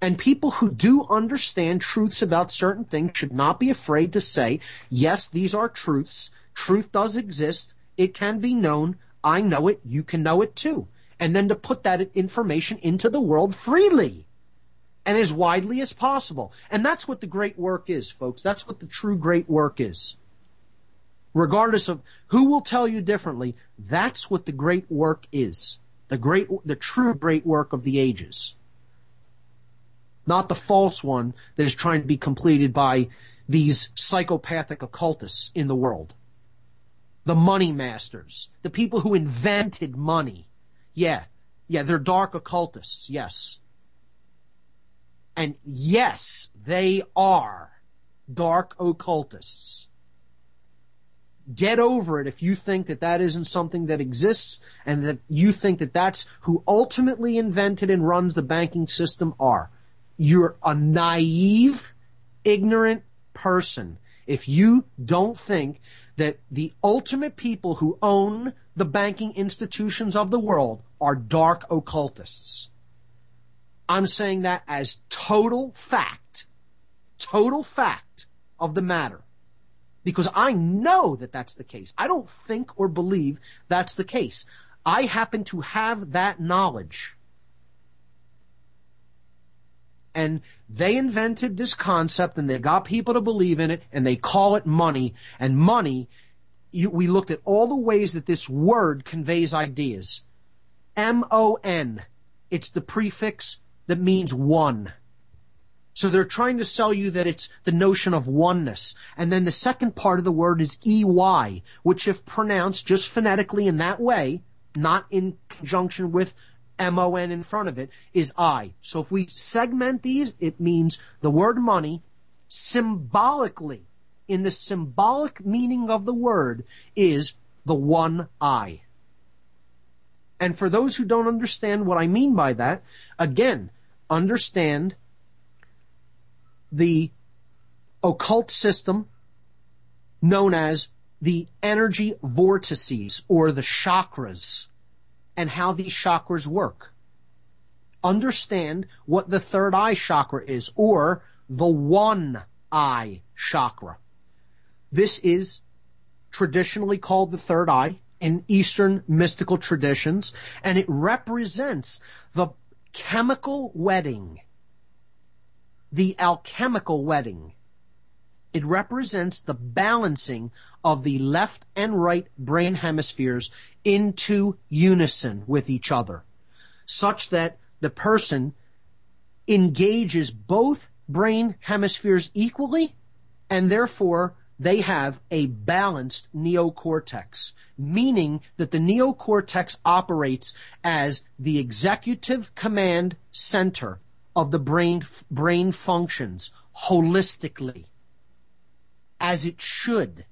And people who do understand truths about certain things should not be afraid to say, yes, these are truths. Truth does exist. It can be known. I know it. You can know it too. And then to put that information into the world freely and as widely as possible. And that's what the great work is, folks. That's what the true great work is. Regardless of who will tell you differently, that's what the great work is. The great, the true great work of the ages not the false one that is trying to be completed by these psychopathic occultists in the world. The money masters, the people who invented money. Yeah, yeah, they're dark occultists, yes. And yes, they are dark occultists. Get over it if you think that that isn't something that exists and that you think that that's who ultimately invented and runs the banking system are you're a naive, ignorant person if you don't think that the ultimate people who own the banking institutions of the world are dark occultists. I'm saying that as total fact, total fact of the matter. Because I know that that's the case. I don't think or believe that's the case. I happen to have that knowledge. And they invented this concept and they got people to believe in it and they call it money. And money you, we looked at all the ways that this word conveys ideas. M-o-n it's the prefix that means one so they're trying to sell you that it's the notion of oneness. And then the second part of the word is EY, which if pronounced just phonetically in that way, not in conjunction with M-O-N in front of it is I. So if we segment these, it means the word money symbolically, in the symbolic meaning of the word, is the one I. And for those who don't understand what I mean by that, again, understand the occult system known as the energy vortices or the chakras and how these chakras work. Understand what the third eye chakra is, or the one eye chakra. This is traditionally called the third eye in Eastern mystical traditions, and it represents the chemical wedding, the alchemical wedding. It represents the balancing of the left and right brain hemispheres into unison with each other, such that the person engages both brain hemispheres equally, and therefore they have a balanced neocortex, meaning that the neocortex operates as the executive command center of the brain, brain functions holistically as it should.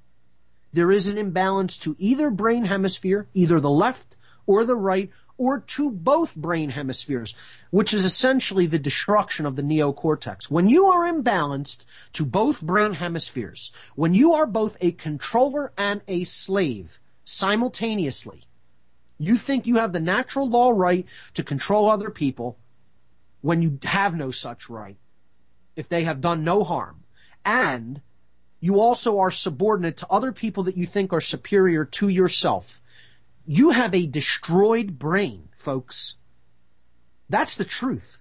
There is an imbalance to either brain hemisphere, either the left or the right, or to both brain hemispheres, which is essentially the destruction of the neocortex. When you are imbalanced to both brain hemispheres, when you are both a controller and a slave simultaneously, you think you have the natural law right to control other people when you have no such right, if they have done no harm. And you also are subordinate to other people that you think are superior to yourself. You have a destroyed brain, folks. That's the truth.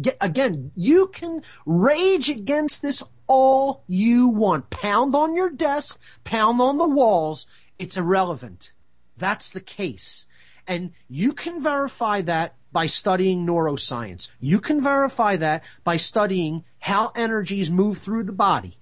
Get, again, you can rage against this all you want. Pound on your desk, pound on the walls. It's irrelevant. That's the case. And you can verify that by studying neuroscience. You can verify that by studying how energies move through the body.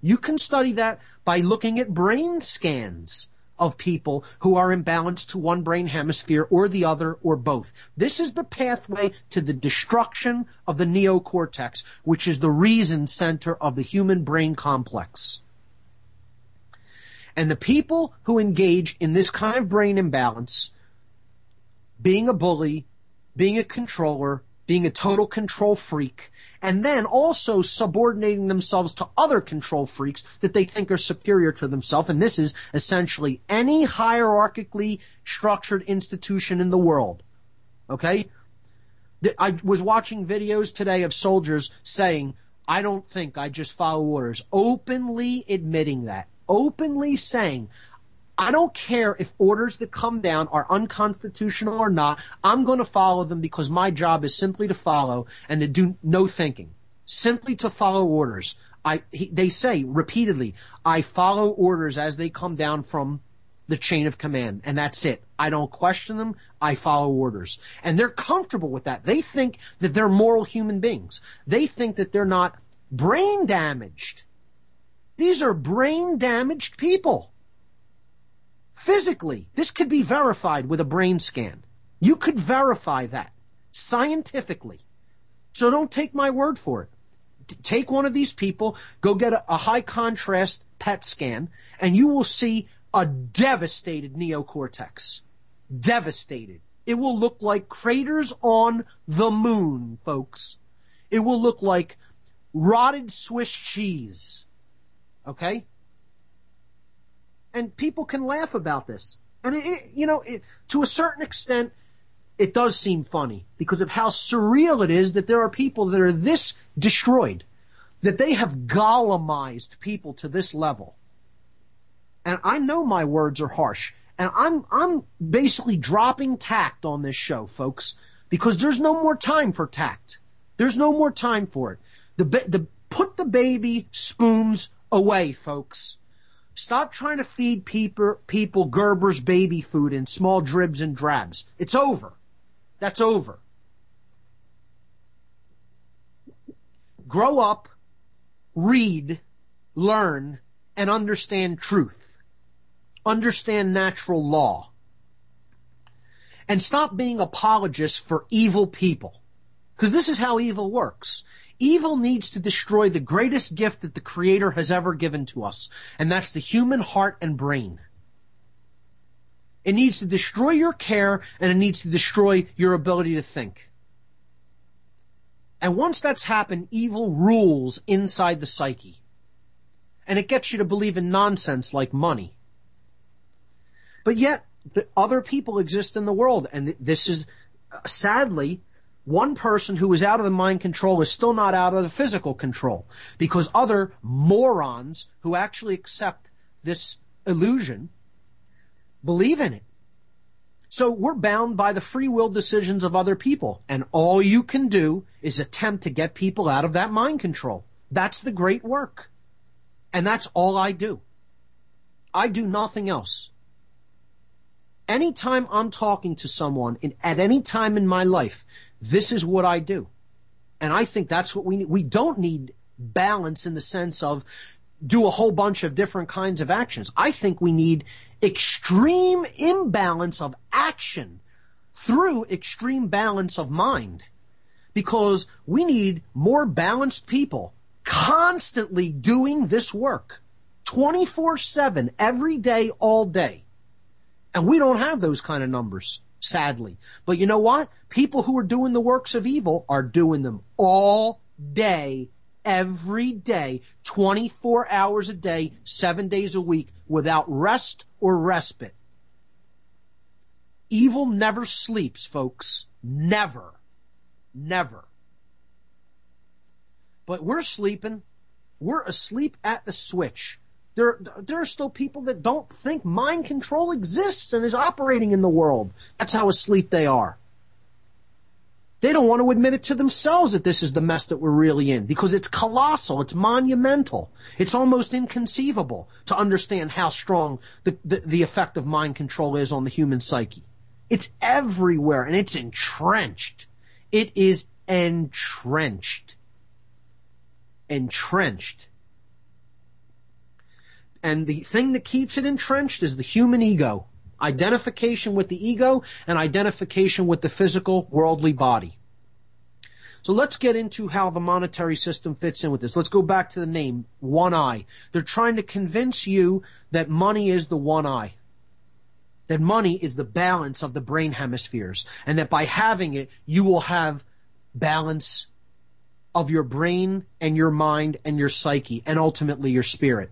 You can study that by looking at brain scans of people who are imbalanced to one brain hemisphere or the other or both. This is the pathway to the destruction of the neocortex, which is the reason center of the human brain complex. And the people who engage in this kind of brain imbalance, being a bully, being a controller, being a total control freak, and then also subordinating themselves to other control freaks that they think are superior to themselves. And this is essentially any hierarchically structured institution in the world. Okay? I was watching videos today of soldiers saying, I don't think I just follow orders, openly admitting that, openly saying, I don't care if orders that come down are unconstitutional or not. I'm going to follow them because my job is simply to follow and to do no thinking. Simply to follow orders. I, he, they say repeatedly, I follow orders as they come down from the chain of command, and that's it. I don't question them. I follow orders. And they're comfortable with that. They think that they're moral human beings. They think that they're not brain damaged. These are brain damaged people. Physically, this could be verified with a brain scan. You could verify that scientifically. So don't take my word for it. Take one of these people, go get a, a high contrast PET scan, and you will see a devastated neocortex. Devastated. It will look like craters on the moon, folks. It will look like rotted Swiss cheese. Okay? And people can laugh about this. And it, it, you know, it, to a certain extent, it does seem funny because of how surreal it is that there are people that are this destroyed, that they have golemized people to this level. And I know my words are harsh, and I'm I'm basically dropping tact on this show, folks, because there's no more time for tact. There's no more time for it. The the put the baby spoons away, folks. Stop trying to feed people, people Gerber's baby food in small dribs and drabs. It's over. That's over. Grow up, read, learn, and understand truth. Understand natural law. And stop being apologists for evil people. Because this is how evil works. Evil needs to destroy the greatest gift that the Creator has ever given to us, and that's the human heart and brain. It needs to destroy your care, and it needs to destroy your ability to think. And once that's happened, evil rules inside the psyche. And it gets you to believe in nonsense like money. But yet, the other people exist in the world, and this is, sadly, one person who is out of the mind control is still not out of the physical control because other morons who actually accept this illusion believe in it. So we're bound by the free will decisions of other people and all you can do is attempt to get people out of that mind control. That's the great work. And that's all I do. I do nothing else. Anytime I'm talking to someone in, at any time in my life this is what I do. And I think that's what we need. We don't need balance in the sense of do a whole bunch of different kinds of actions. I think we need extreme imbalance of action through extreme balance of mind. Because we need more balanced people constantly doing this work 24 7 every day, all day. And we don't have those kind of numbers sadly. But you know what? People who are doing the works of evil are doing them all day, every day, 24 hours a day, seven days a week, without rest or respite. Evil never sleeps, folks. Never. Never. But we're sleeping. We're asleep at the switch. There, there are still people that don't think mind control exists and is operating in the world. That's how asleep they are. They don't want to admit it to themselves that this is the mess that we're really in because it's colossal. It's monumental. It's almost inconceivable to understand how strong the, the, the effect of mind control is on the human psyche. It's everywhere and it's entrenched. It is entrenched. Entrenched. And the thing that keeps it entrenched is the human ego identification with the ego and identification with the physical worldly body. So let's get into how the monetary system fits in with this. Let's go back to the name, one eye. They're trying to convince you that money is the one eye. That money is the balance of the brain hemispheres. And that by having it, you will have balance of your brain and your mind and your psyche and ultimately your spirit.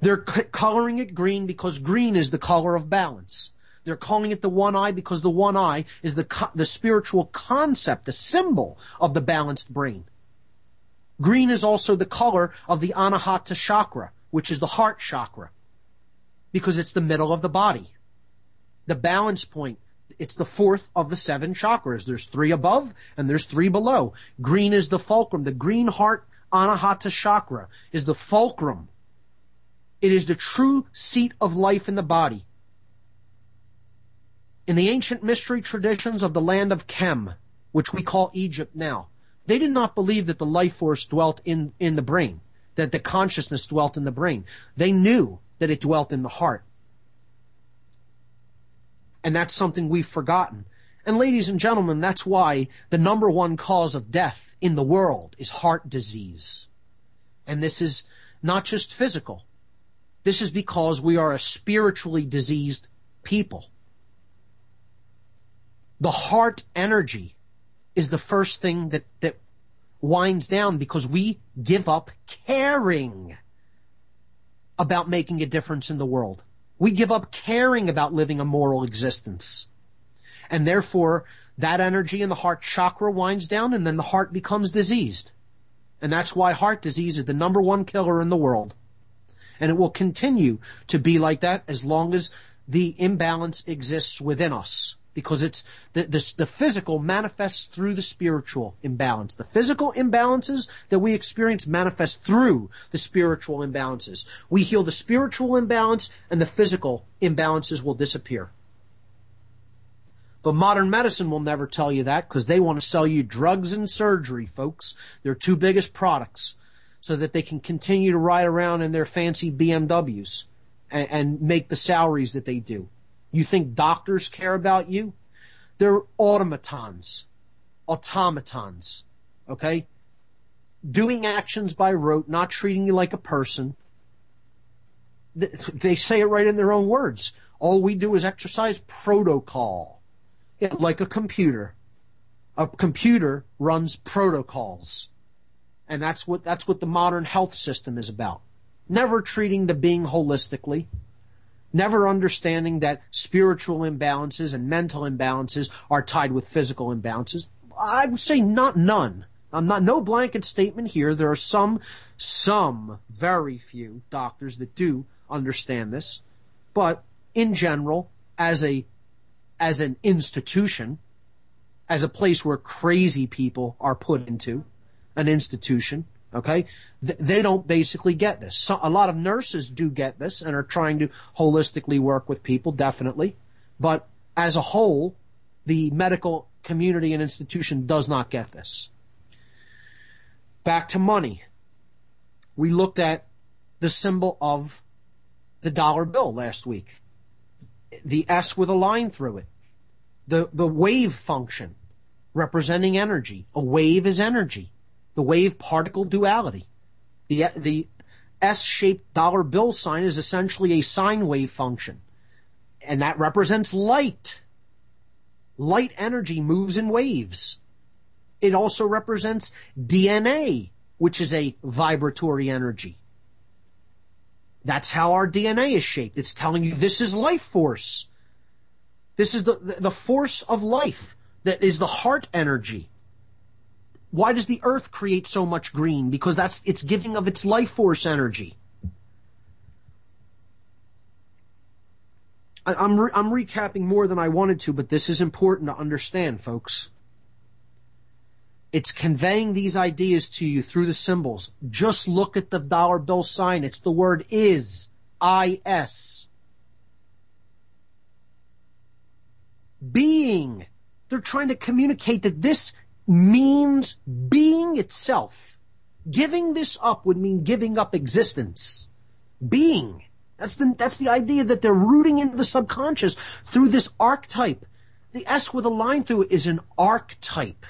They're c- coloring it green because green is the color of balance. They're calling it the one eye because the one eye is the, co- the spiritual concept, the symbol of the balanced brain. Green is also the color of the anahata chakra, which is the heart chakra, because it's the middle of the body. The balance point, it's the fourth of the seven chakras. There's three above and there's three below. Green is the fulcrum. The green heart anahata chakra is the fulcrum it is the true seat of life in the body. In the ancient mystery traditions of the land of Kem, which we call Egypt now, they did not believe that the life force dwelt in, in the brain, that the consciousness dwelt in the brain. They knew that it dwelt in the heart. And that's something we've forgotten. And ladies and gentlemen, that's why the number one cause of death in the world is heart disease. And this is not just physical. This is because we are a spiritually diseased people. The heart energy is the first thing that, that winds down because we give up caring about making a difference in the world. We give up caring about living a moral existence. And therefore, that energy in the heart chakra winds down and then the heart becomes diseased. And that's why heart disease is the number one killer in the world. And it will continue to be like that as long as the imbalance exists within us. Because it's the, the, the physical manifests through the spiritual imbalance. The physical imbalances that we experience manifest through the spiritual imbalances. We heal the spiritual imbalance and the physical imbalances will disappear. But modern medicine will never tell you that because they want to sell you drugs and surgery, folks. Their two biggest products so that they can continue to ride around in their fancy BMWs and, and make the salaries that they do. You think doctors care about you? They're automatons, automatons, okay? Doing actions by rote, not treating you like a person. They say it right in their own words. All we do is exercise protocol. Yeah, like a computer. A computer runs protocols. And that's what, that's what the modern health system is about. Never treating the being holistically. Never understanding that spiritual imbalances and mental imbalances are tied with physical imbalances. I would say not none. I'm not, no blanket statement here. There are some, some very few doctors that do understand this. But in general, as a, as an institution, as a place where crazy people are put into, an institution. Okay, Th- they don't basically get this. So, a lot of nurses do get this and are trying to holistically work with people, definitely. But as a whole, the medical community and institution does not get this. Back to money. We looked at the symbol of the dollar bill last week. The S with a line through it. The, the wave function representing energy. A wave is energy the wave particle duality. The, the S-shaped dollar bill sign is essentially a sine wave function. And that represents light. Light energy moves in waves. It also represents DNA, which is a vibratory energy. That's how our DNA is shaped. It's telling you this is life force. This is the, the force of life that is the heart energy. Why does the earth create so much green? Because that's it's giving of its life force energy. I, am re- I'm recapping more than I wanted to, but this is important to understand, folks. It's conveying these ideas to you through the symbols. Just look at the dollar bill sign. It's the word is. I-S. Being. They're trying to communicate that this means being itself. Giving this up would mean giving up existence. Being. That's the, that's the idea that they're rooting into the subconscious through this archetype. The S with a line through it is an archetype.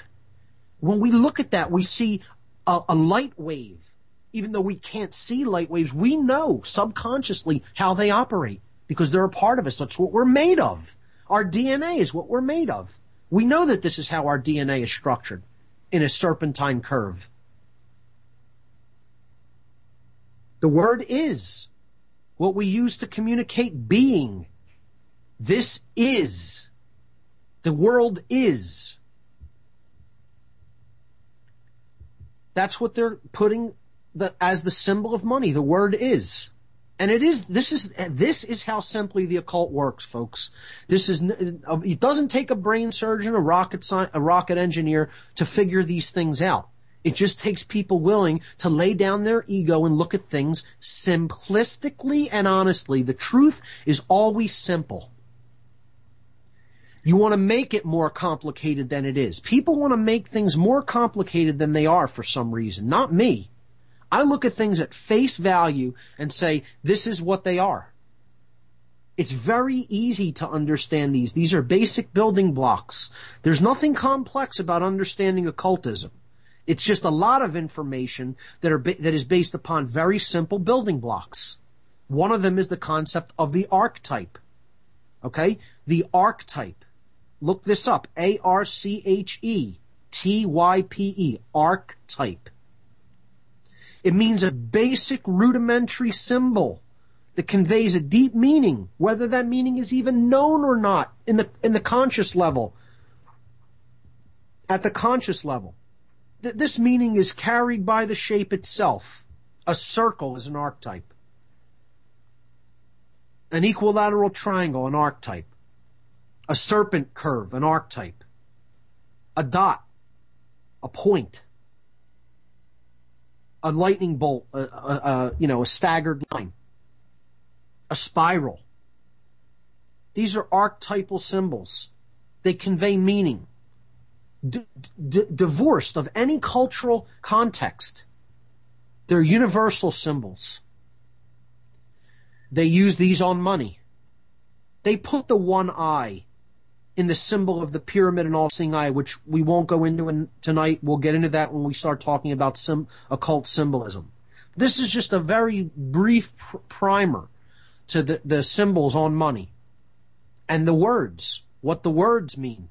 When we look at that, we see a, a light wave. Even though we can't see light waves, we know subconsciously how they operate because they're a part of us. That's what we're made of. Our DNA is what we're made of. We know that this is how our DNA is structured in a serpentine curve. The word is what we use to communicate being. This is. The world is. That's what they're putting the, as the symbol of money. The word is. And it is, this is, this is how simply the occult works, folks. This is, it doesn't take a brain surgeon, a rocket a rocket engineer to figure these things out. It just takes people willing to lay down their ego and look at things simplistically and honestly. The truth is always simple. You want to make it more complicated than it is. People want to make things more complicated than they are for some reason. Not me. I look at things at face value and say, this is what they are. It's very easy to understand these. These are basic building blocks. There's nothing complex about understanding occultism. It's just a lot of information that are that is based upon very simple building blocks. One of them is the concept of the archetype. Okay? The archetype. Look this up. A-R-C-H-E-T-Y-P-E. Archetype. It means a basic rudimentary symbol that conveys a deep meaning, whether that meaning is even known or not in the, in the conscious level. At the conscious level. Th- this meaning is carried by the shape itself. A circle is an archetype. An equilateral triangle, an archetype. A serpent curve, an archetype. A dot, a point a lightning bolt, a, a, a, you know, a staggered line, a spiral. These are archetypal symbols. They convey meaning. D- d- divorced of any cultural context. They're universal symbols. They use these on money. They put the one eye in the symbol of the pyramid and all-seeing eye, which we won't go into in, tonight. We'll get into that when we start talking about sim, occult symbolism. This is just a very brief pr- primer to the, the symbols on money and the words, what the words mean.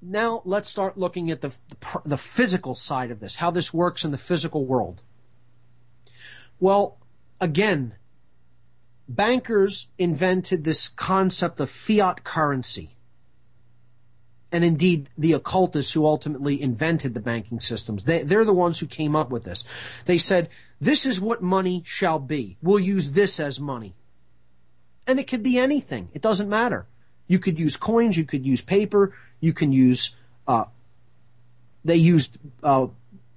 Now let's start looking at the, the, the physical side of this, how this works in the physical world. Well, again, bankers invented this concept of fiat currency. And indeed, the occultists who ultimately invented the banking systems, they, they're the ones who came up with this. They said, this is what money shall be. We'll use this as money. And it could be anything. It doesn't matter. You could use coins, you could use paper, you can use, uh, they used, uh,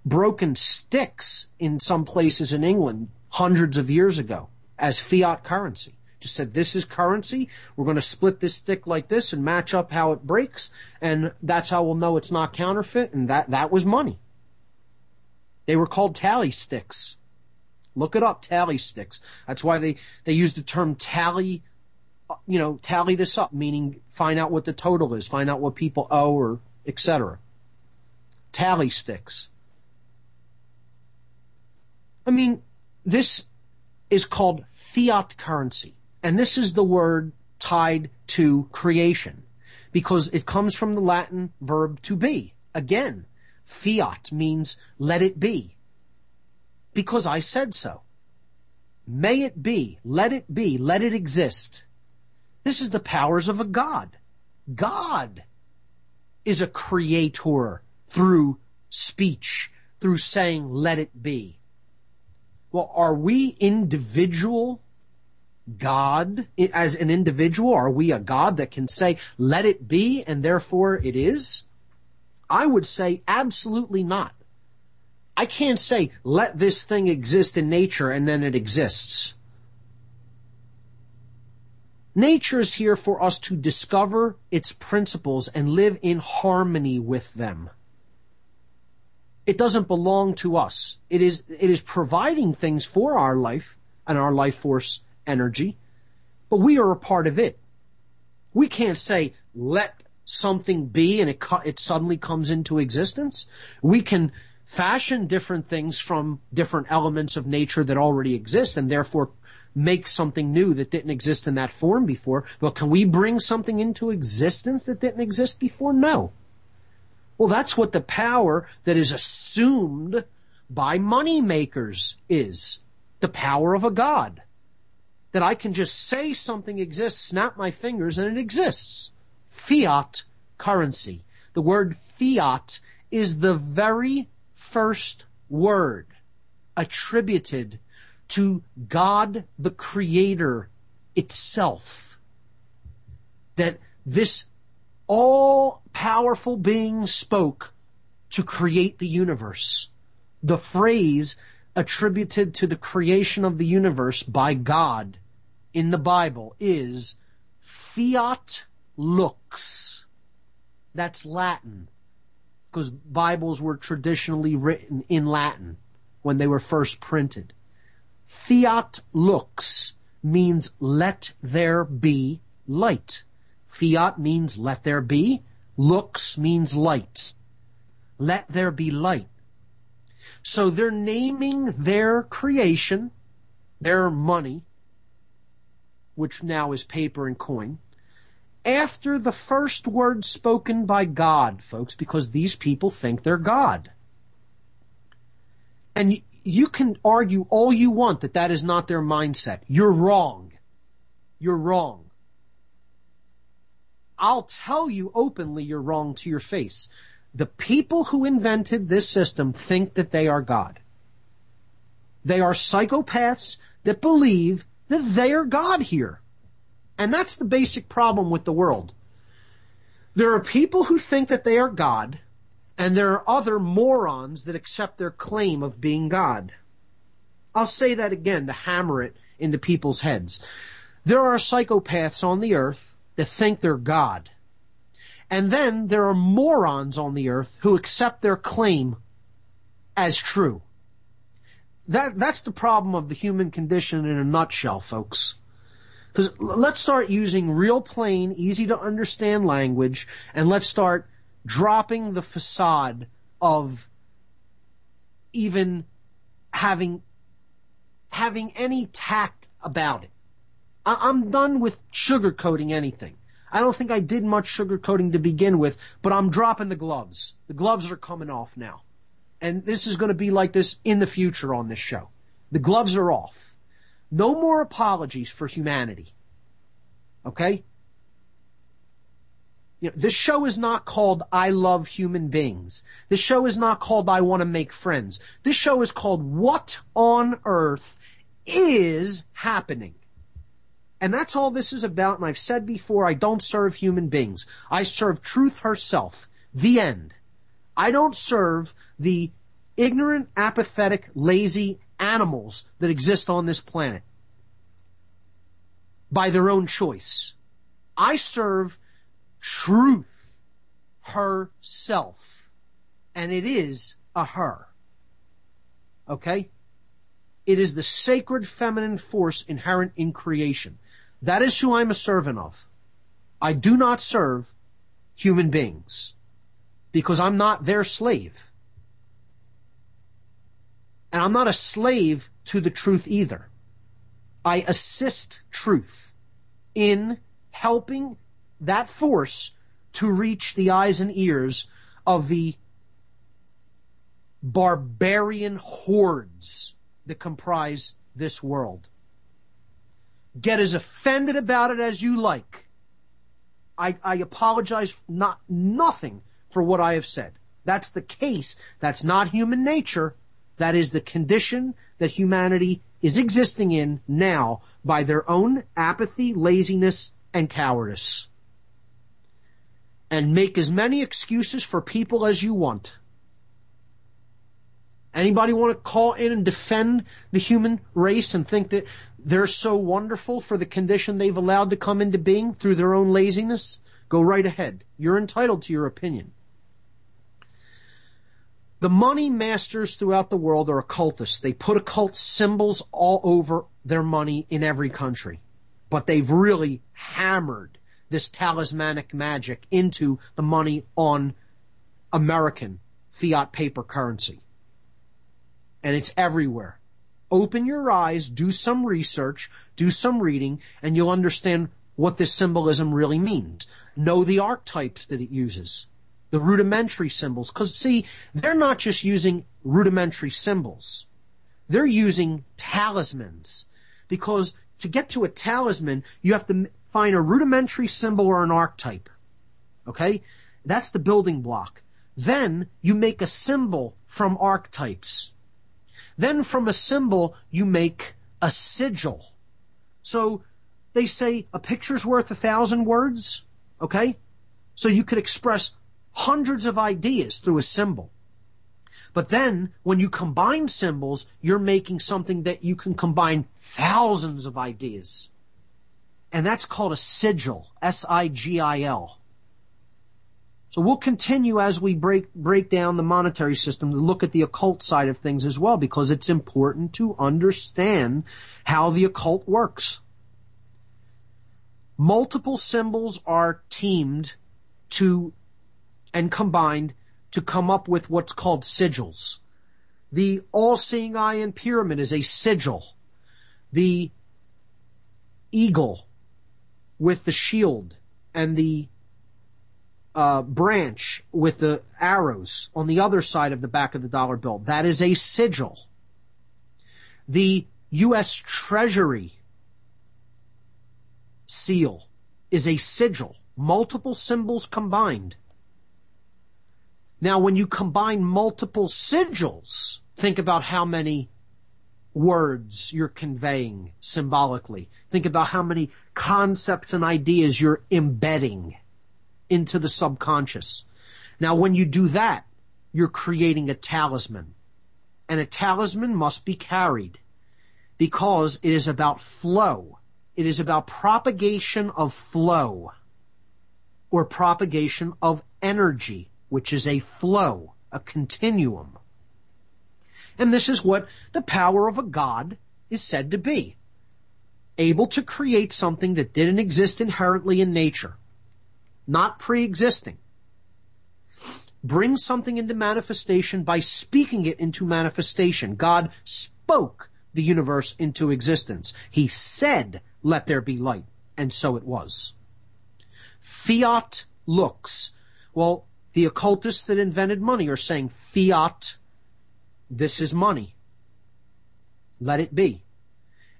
broken sticks in some places in England hundreds of years ago as fiat currency. Just said, this is currency. We're going to split this stick like this and match up how it breaks. And that's how we'll know it's not counterfeit. And that, that was money. They were called tally sticks. Look it up, tally sticks. That's why they, they use the term tally, you know, tally this up, meaning find out what the total is, find out what people owe or etc. Tally sticks. I mean, this is called fiat currency. And this is the word tied to creation because it comes from the Latin verb to be. Again, fiat means let it be because I said so. May it be, let it be, let it exist. This is the powers of a God. God is a creator through speech, through saying let it be. Well, are we individual God as an individual? Are we a God that can say, let it be, and therefore it is? I would say absolutely not. I can't say let this thing exist in nature and then it exists. Nature is here for us to discover its principles and live in harmony with them. It doesn't belong to us. It is, it is providing things for our life and our life force energy, but we are a part of it. We can't say, let something be and it, it suddenly comes into existence. We can fashion different things from different elements of nature that already exist and therefore make something new that didn't exist in that form before. But can we bring something into existence that didn't exist before? No. Well, that's what the power that is assumed by money makers is. The power of a God. That I can just say something exists, snap my fingers, and it exists. Fiat currency. The word fiat is the very first word attributed to God the Creator itself. That this all powerful being spoke to create the universe. The phrase attributed to the creation of the universe by God in the Bible is fiat lux. That's Latin. Because Bibles were traditionally written in Latin when they were first printed. Fiat lux means let there be light. Fiat means let there be. Lux means light. Let there be light. So they're naming their creation, their money, which now is paper and coin, after the first word spoken by God, folks, because these people think they're God. And you can argue all you want that that is not their mindset. You're wrong. You're wrong. I'll tell you openly you're wrong to your face. The people who invented this system think that they are God. They are psychopaths that believe that they are God here. And that's the basic problem with the world. There are people who think that they are God, and there are other morons that accept their claim of being God. I'll say that again to hammer it into people's heads. There are psychopaths on the earth that think they're God. And then there are morons on the earth who accept their claim as true. That, that's the problem of the human condition in a nutshell, folks. Because let's start using real plain, easy to understand language, and let's start dropping the facade of even having having any tact about it. I- am done with sugarcoating anything. I don't think I did much sugarcoating to begin with, but I'm dropping the gloves. The gloves are coming off now. And this is going to be like this in the future on this show. The gloves are off. No more apologies for humanity. Okay? You know, this show is not called I love human beings. This show is not called I want to make friends. This show is called What on Earth is Happening? And that's all this is about. And I've said before, I don't serve human beings. I serve truth herself. The end. I don't serve the ignorant, apathetic, lazy animals that exist on this planet by their own choice. I serve truth herself. And it is a her. Okay? It is the sacred feminine force inherent in creation. That is who I'm a servant of. I do not serve human beings because I'm not their slave. And I'm not a slave to the truth either. I assist truth in helping that force to reach the eyes and ears of the barbarian hordes that comprise this world. Get as offended about it as you like. I, I apologize not nothing for what I have said. That's the case. That's not human nature. That is the condition that humanity is existing in now by their own apathy, laziness, and cowardice. and make as many excuses for people as you want. Anybody want to call in and defend the human race and think that they're so wonderful for the condition they've allowed to come into being through their own laziness? Go right ahead. You're entitled to your opinion. The money masters throughout the world are occultists. They put occult symbols all over their money in every country. But they've really hammered this talismanic magic into the money on American fiat paper currency. And it's everywhere. Open your eyes, do some research, do some reading, and you'll understand what this symbolism really means. Know the archetypes that it uses the rudimentary symbols. Because see, they're not just using rudimentary symbols. They're using talismans. Because to get to a talisman, you have to find a rudimentary symbol or an archetype. Okay? That's the building block. Then you make a symbol from archetypes. Then from a symbol, you make a sigil. So they say a picture's worth a thousand words. Okay? So you could express hundreds of ideas through a symbol. But then when you combine symbols, you're making something that you can combine thousands of ideas. And that's called a sigil. S-I-G-I-L. So we'll continue as we break, break down the monetary system to look at the occult side of things as well because it's important to understand how the occult works. Multiple symbols are teamed to and combined to come up with what's called sigils. The all-seeing eye and pyramid is a sigil. The eagle with the shield and the uh, branch with the arrows on the other side of the back of the dollar bill. That is a sigil. The U.S. Treasury seal is a sigil. Multiple symbols combined. Now, when you combine multiple sigils, think about how many words you're conveying symbolically. Think about how many concepts and ideas you're embedding into the subconscious. Now, when you do that, you're creating a talisman. And a talisman must be carried because it is about flow. It is about propagation of flow or propagation of energy which is a flow, a continuum. And this is what the power of a God is said to be. Able to create something that didn't exist inherently in nature. Not pre-existing. Bring something into manifestation by speaking it into manifestation. God spoke the universe into existence. He said, let there be light. And so it was. Fiat lux. Well, the occultists that invented money are saying fiat, this is money. Let it be.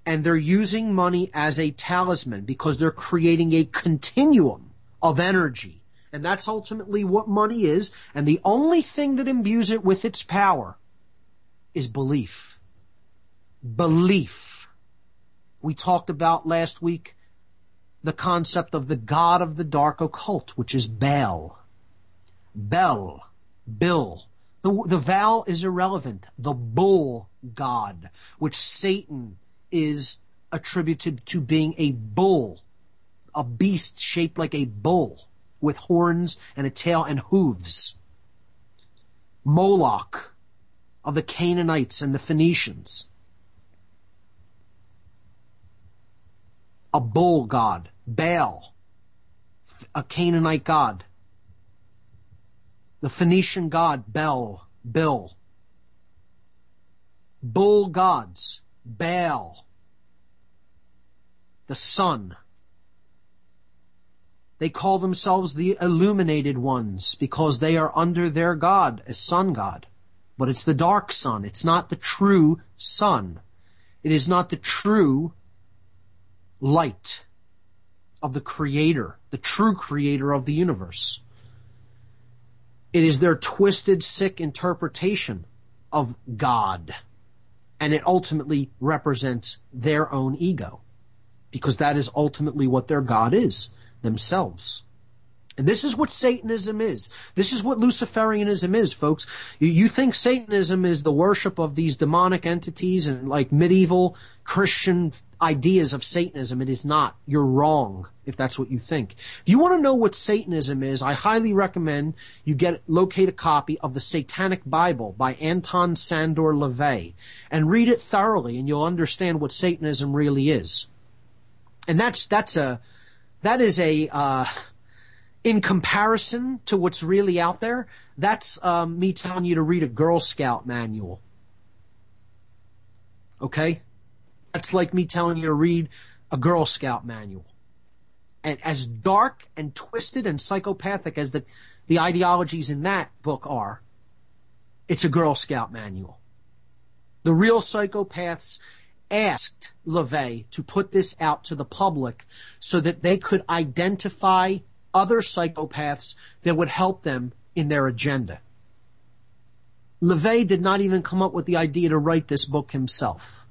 And they're using money as a talisman because they're creating a continuum of energy. And that's ultimately what money is. And the only thing that imbues it with its power is belief. Belief. We talked about last week the concept of the god of the dark occult, which is Baal. Bel, Bill. The, the vowel is irrelevant. The bull god, which Satan is attributed to being a bull, a beast shaped like a bull with horns and a tail and hooves. Moloch of the Canaanites and the Phoenicians. A bull god. Baal, a Canaanite god the Phoenician god Bel, Bill, bull gods, Baal, the sun. They call themselves the illuminated ones because they are under their god, a sun god. But it's the dark sun. It's not the true sun. It is not the true light of the creator, the true creator of the universe. It is their twisted, sick interpretation of God. And it ultimately represents their own ego. Because that is ultimately what their God is, themselves. And this is what Satanism is. This is what Luciferianism is, folks. You, think Satanism is the worship of these demonic entities and like medieval Christian ideas of Satanism. It is not. You're wrong if that's what you think. If you want to know what Satanism is, I highly recommend you get locate a copy of the Satanic Bible by Anton Szandor LaVey and read it thoroughly and you'll understand what Satanism really is. And that's that's a that is a uh, in comparison to what's really out there, that's um, me telling you to read a Girl Scout manual. Okay? That's like me telling you to read a Girl Scout manual. And as dark and twisted and psychopathic as the, the ideologies in that book are, it's a Girl Scout manual. The real psychopaths asked LaVey to put this out to the public so that they could identify other psychopaths that would help them in their agenda. LaVey did not even come up with the idea to write this book himself.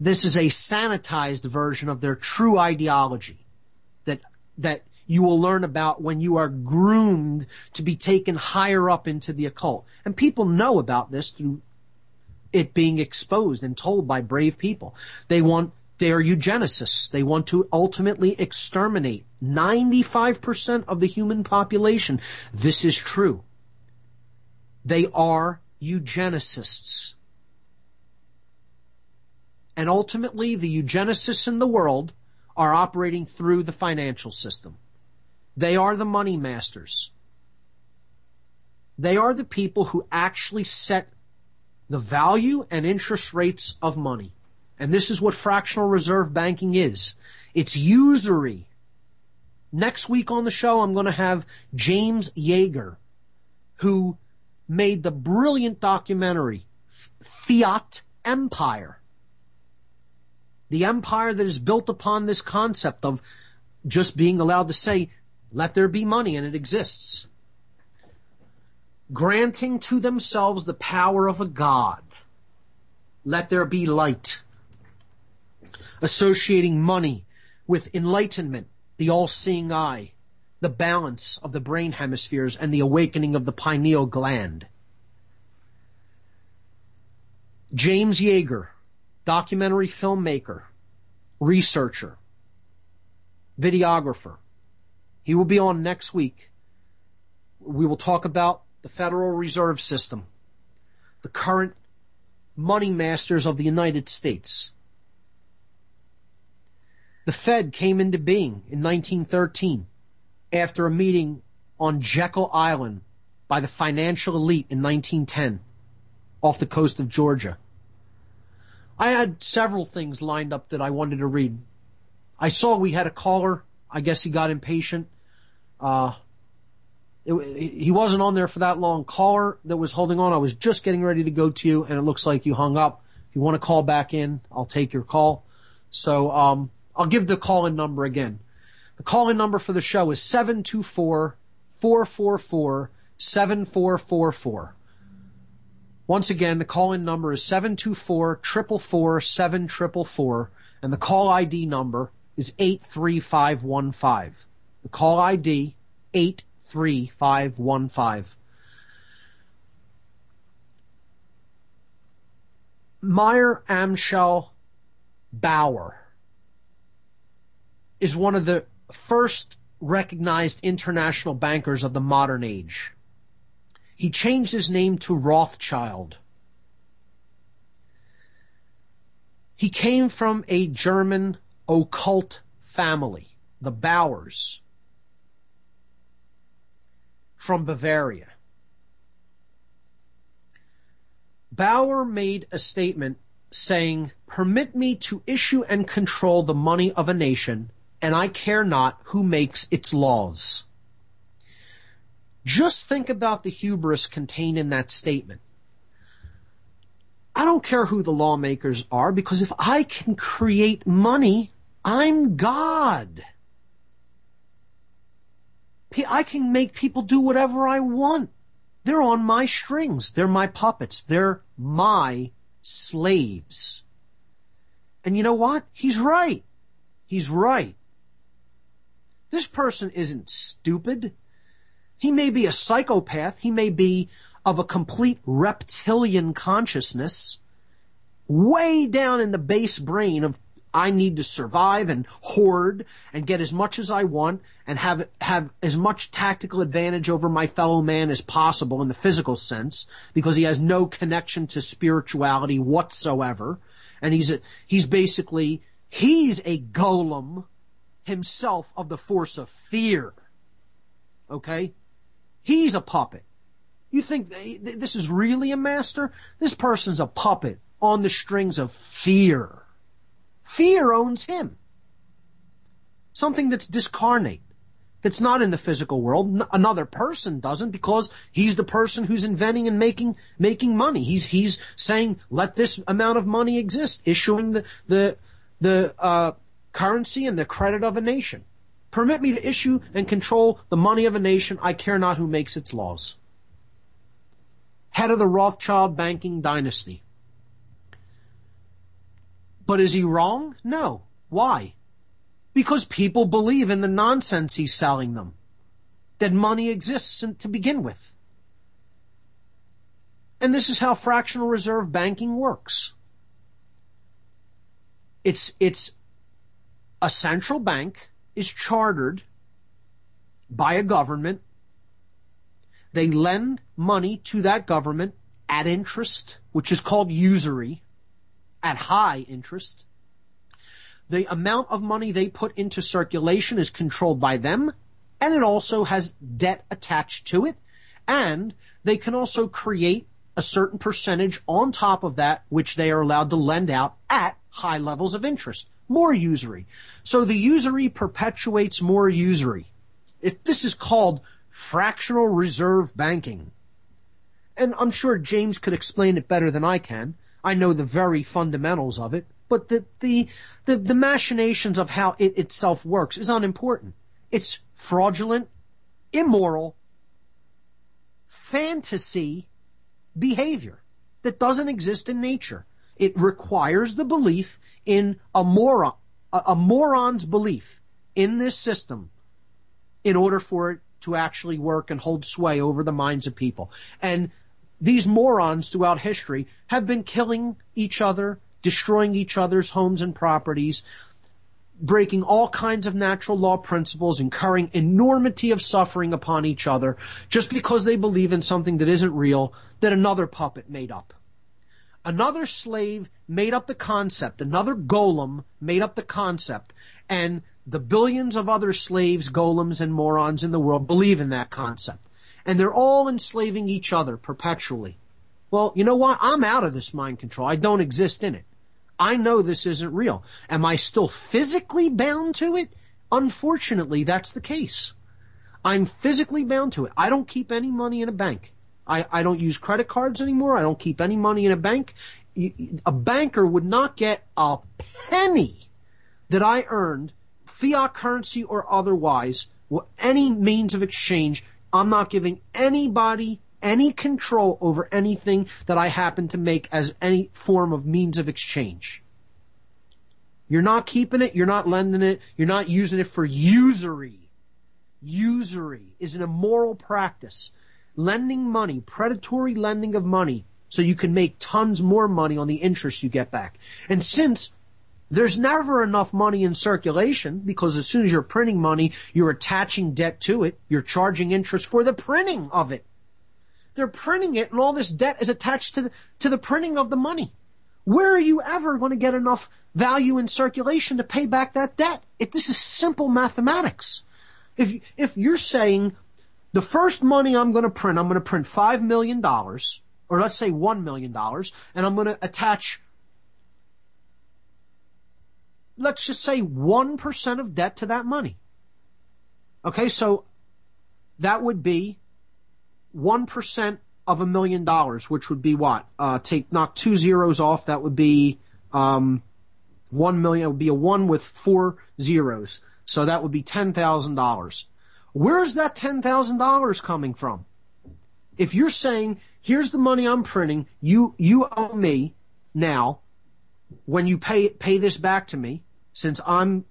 This is a sanitized version of their true ideology that, that you will learn about when you are groomed to be taken higher up into the occult. And people know about this through it being exposed and told by brave people. They want they are eugenicists. They want to ultimately exterminate 95% of the human population. This is true. They are eugenicists. And ultimately, the eugenicists in the world are operating through the financial system. They are the money masters. They are the people who actually set the value and interest rates of money. And this is what fractional reserve banking is. It's usury. Next week on the show, I'm going to have James Jaeger, who made the brilliant documentary Fiat Empire. The empire that is built upon this concept of just being allowed to say, let there be money and it exists. Granting to themselves the power of a God. Let there be light associating money with enlightenment, the all-seeing eye, the balance of the brain hemispheres, and the awakening of the pineal gland. James Jaeger, documentary filmmaker, researcher, videographer. He will be on next week. We will talk about the Federal Reserve System, the current money masters of the United States, the Fed came into being in 1913 after a meeting on Jekyll Island by the financial elite in 1910 off the coast of Georgia. I had several things lined up that I wanted to read. I saw we had a caller. I guess he got impatient. Uh, it, he wasn't on there for that long. Caller that was holding on, I was just getting ready to go to you, and it looks like you hung up. If you want to call back in, I'll take your call. So, um, I'll give the call-in number again. The call-in number for the show is 724-444-7444. Once again, the call-in number is 724-444-7444, and the call ID number is 83515. The call ID, 83515. Mayer Amschel Bauer is one of the first recognized international bankers of the modern age. He changed his name to Rothschild. He came from a German occult family, the Bauers, from Bavaria. Bauer made a statement saying, permit me to issue and control the money of a nation and I care not who makes its laws. Just think about the hubris contained in that statement. I don't care who the lawmakers are because if I can create money, I'm God. I can make people do whatever I want. They're on my strings. They're my puppets. They're my slaves. And you know what? He's right. He's right. This person isn't stupid. He may be a psychopath. He may be of a complete reptilian consciousness way down in the base brain of I need to survive and hoard and get as much as I want and have have as much tactical advantage over my fellow man as possible in the physical sense because he has no connection to spirituality whatsoever. And he's a, he's basically he's a golem himself of the force of fear. Okay? He's a puppet. You think this is really a master? This person's a puppet on the strings of fear Fear owns him. Something that's discarnate, that's not in the physical world. Another person doesn't because he's the person who's inventing and making making money. He's he's saying let this amount of money exist, issuing the the the uh, currency and the credit of a nation. Permit me to issue and control the money of a nation. I care not who makes its laws. Head of the Rothschild banking dynasty. But is he wrong? No. Why? Because people believe in the nonsense he's selling them. That money exists to begin with. And this is how fractional reserve banking works. It's, it's a central bank is chartered by a government. They lend money to that government at interest, which is called usury at high interest. The amount of money they put into circulation is controlled by them, and it also has debt attached to it, and they can also create a certain percentage on top of that, which they are allowed to lend out at high levels of interest. More usury. So the usury perpetuates more usury. If this is called fractional reserve banking. And I'm sure James could explain it better than I can. I know the very fundamentals of it, but the, the, the, the machinations of how it itself works is unimportant. It's fraudulent, immoral, fantasy behavior that doesn't exist in nature. It requires the belief in a moron, a, a moron's belief in this system in order for it to actually work and hold sway over the minds of people. And these morons throughout history have been killing each other, destroying each other's homes and properties, breaking all kinds of natural law principles, incurring enormity of suffering upon each other just because they believe in something that isn't real that another puppet made up. Another slave made up the concept, another golem made up the concept, and the billions of other slaves, golems, and morons in the world believe in that concept and they're all enslaving each other perpetually. Well, you know what? I'm out of this mind control. I don't exist in it. I know this isn't real. Am I still physically bound to it? Unfortunately, that's the case. I'm physically bound to it. I don't keep any money in a bank. I, I don't use credit cards anymore. I don't keep any money in a bank. A banker would not get a penny that I earned, fiat currency or otherwise, any means of exchange I'm not giving anybody any control over anything that I happen to make as any form of means of exchange. You're not keeping it, you're not lending it, you're not using it for usury. Usury is an immoral practice. Lending money, predatory lending of money, so you can make tons more money on the interest you get back. And since there's never enough money in circulation because as soon as you're printing money, you're attaching debt to it. You're charging interest for the printing of it. They're printing it and all this debt is attached to the, to the printing of the money. Where are you ever going to get enough value in circulation to pay back that debt? If this is simple mathematics. If, if you're saying the first money I'm going to print, I'm going to print $5 million, or let's say $1 million, and I'm going to attach let's just say 1% of debt to that money. Okay, so that would be 1% of a million dollars, which would be what? Uh, take, knock two zeros off, that would be, um, one million, it would be a one with four zeros. So that would be $10,000. Where's that $10,000 coming from? If you're saying, here's the money I'm printing, you, you owe me now, when you pay pay this back to me, since I'm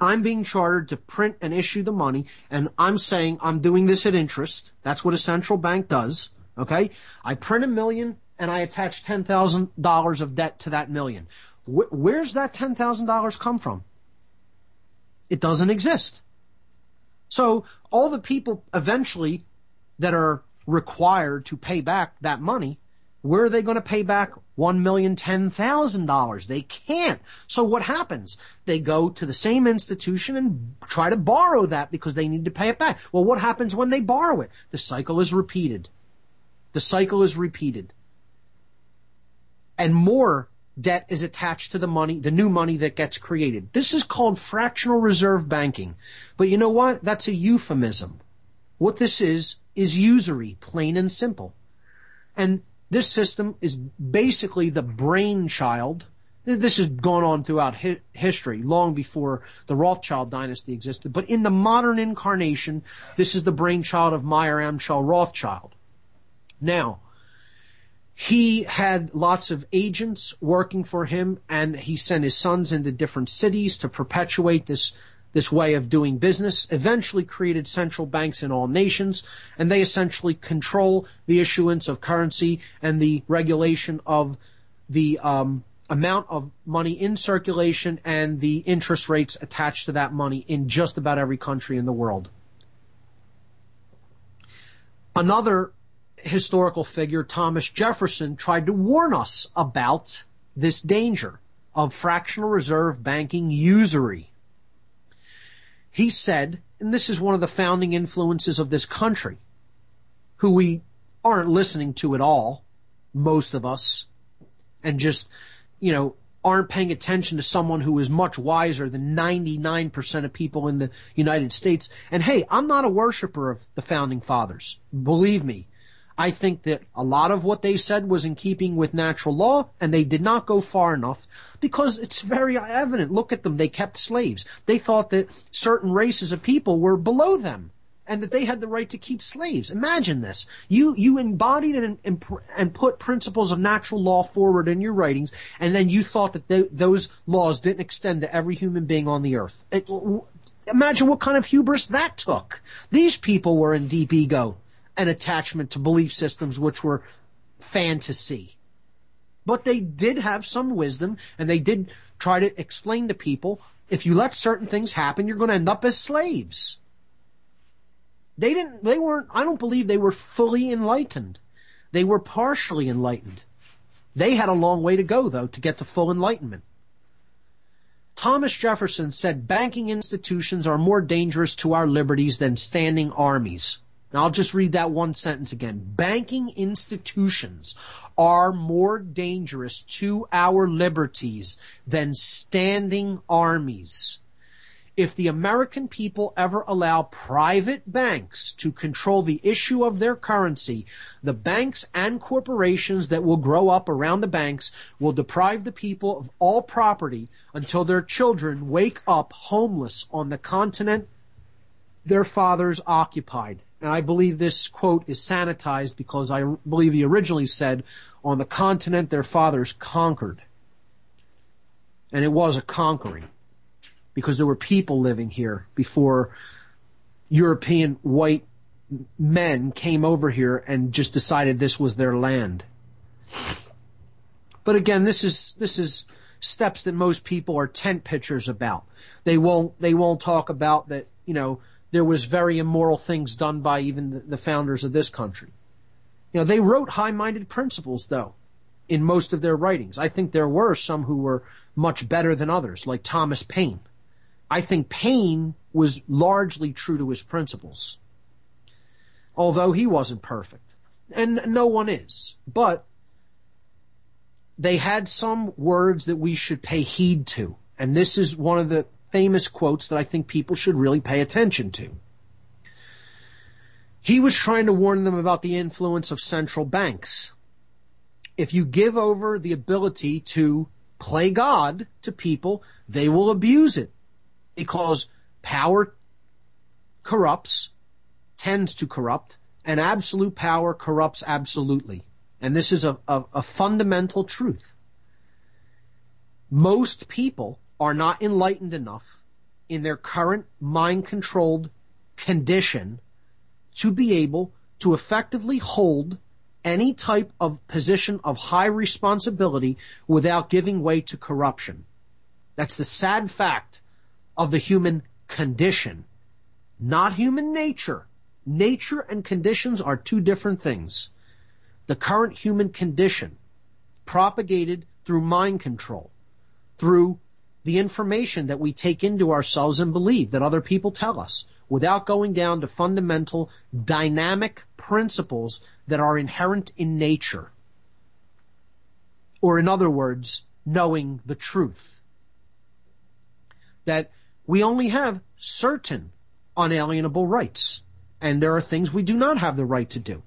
I'm being chartered to print and issue the money, and I'm saying I'm doing this at interest. That's what a central bank does. Okay? I print a million and I attach $10,000 of debt to that million. Wh- where's that $10,000 come from? It doesn't exist. So all the people eventually that are required to pay back that money, where are they going to pay back one million ten thousand dollars? They can't. So what happens? They go to the same institution and try to borrow that because they need to pay it back. Well, what happens when they borrow it? The cycle is repeated. The cycle is repeated. And more debt is attached to the money, the new money that gets created. This is called fractional reserve banking. But you know what? That's a euphemism. What this is, is usury, plain and simple. And this system is basically the brainchild. This has gone on throughout hi- history, long before the Rothschild dynasty existed. But in the modern incarnation, this is the brainchild of Mayer Amschel Rothschild. Now, he had lots of agents working for him and he sent his sons into different cities to perpetuate this this way of doing business eventually created central banks in all nations and they essentially control the issuance of currency and the regulation of the um, amount of money in circulation and the interest rates attached to that money in just about every country in the world. Another historical figure, Thomas Jefferson, tried to warn us about this danger of fractional reserve banking usury. He said, and this is one of the founding influences of this country, who we aren't listening to at all, most of us, and just, you know, aren't paying attention to someone who is much wiser than 99% of people in the United States. And hey, I'm not a worshiper of the founding fathers. Believe me, I think that a lot of what they said was in keeping with natural law, and they did not go far enough because it's very evident. Look at them. They kept slaves. They thought that certain races of people were below them and that they had the right to keep slaves. Imagine this. You, you embodied and, and, put principles of natural law forward in your writings, and then you thought that they, those laws didn't extend to every human being on the earth. It, imagine what kind of hubris that took. These people were in deep ego an attachment to belief systems which were fantasy. But they did have some wisdom and they did try to explain to people if you let certain things happen, you're going to end up as slaves. They didn't, they weren't, I don't believe they were fully enlightened. They were partially enlightened. They had a long way to go though to get to full enlightenment. Thomas Jefferson said banking institutions are more dangerous to our liberties than standing armies. Now I'll just read that one sentence again. Banking institutions are more dangerous to our liberties than standing armies. If the American people ever allow private banks to control the issue of their currency, the banks and corporations that will grow up around the banks will deprive the people of all property until their children wake up homeless on the continent their fathers occupied and I believe this quote is sanitized because I believe he originally said, on the continent their fathers conquered. And it was a conquering because there were people living here before European white men came over here and just decided this was their land. But again, this is, this is steps that most people are tent pitchers about. They won't, they won't talk about that, you know, there was very immoral things done by even the, founders of this country. You know, they wrote high-minded principles though in most of their writings. I think there were some who were much better than others, like Thomas Paine. I think Paine was largely true to his principles. Although he wasn't perfect. And no one is. But they had some words that we should pay heed to. And this is one of the famous quotes that I think people should really pay attention to. He was trying to warn them about the influence of central banks. If you give over the ability to play God to people, they will abuse it because power corrupts, tends to corrupt, and absolute power corrupts absolutely. And this is a, a, a fundamental truth. Most people are not enlightened enough in their current mind controlled condition to be able to effectively hold any type of position of high responsibility without giving way to corruption. That's the sad fact of the human condition, not human nature. Nature and conditions are two different things. The current human condition, propagated through mind control, through the information that we take into ourselves and believe that other people tell us, without going down to fundamental dynamic principles that are inherent in nature. Or in other words, knowing the truth. That we only have certain unalienable rights, and there are things we do not have the right to do.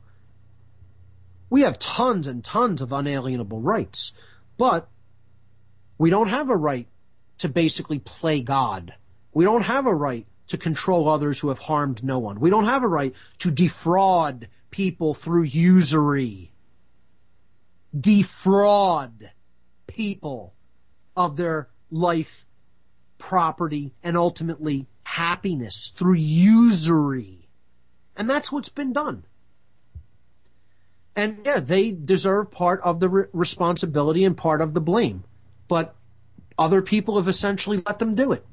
We have tons and tons of unalienable rights, but we don't have a right to basically play God. We don't have a right to control others who have harmed no one. We don't have a right to defraud people through usury. Defraud people of their life, property, and ultimately happiness through usury. And that's what's been done. And yeah, they deserve part of the re- responsibility and part of the blame. But other people have essentially let them do it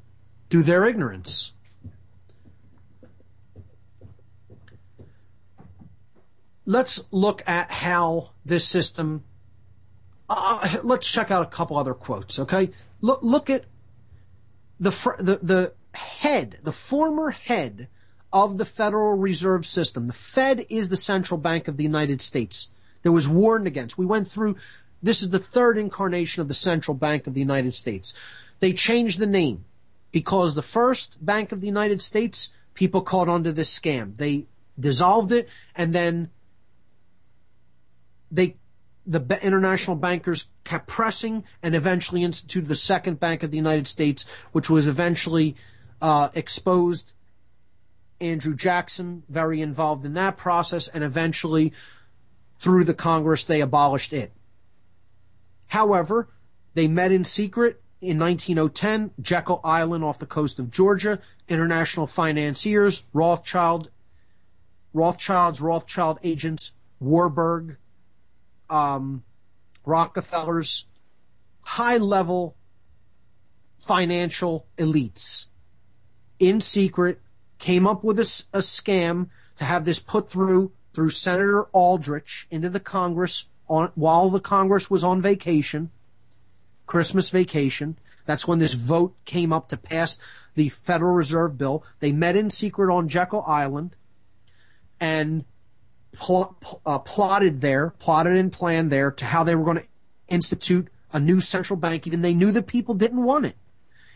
through their ignorance. let's look at how this system. Uh, let's check out a couple other quotes. Okay, look look at the the the head, the former head of the Federal Reserve System. The Fed is the central bank of the United States that was warned against. We went through. This is the third incarnation of the central bank of the United States. They changed the name because the first Bank of the United States people caught onto this scam. They dissolved it and then they the international bankers kept pressing and eventually instituted the second bank of the United States, which was eventually uh, exposed. Andrew Jackson, very involved in that process, and eventually, through the Congress, they abolished it. However, they met in secret in 1910, Jekyll Island off the coast of Georgia, international financiers, Rothschild, Rothschilds, Rothschild agents, Warburg, um, Rockefeller's high level financial elites. In secret came up with a, a, scam to have this put through through Senator Aldrich into the Congress on while the Congress was on vacation, Christmas vacation. That's when this vote came up to pass the Federal Reserve bill. They met in secret on Jekyll Island and pl- uh, plotted there, plotted and planned there to how they were going to institute a new central bank, even they knew the people didn't want it.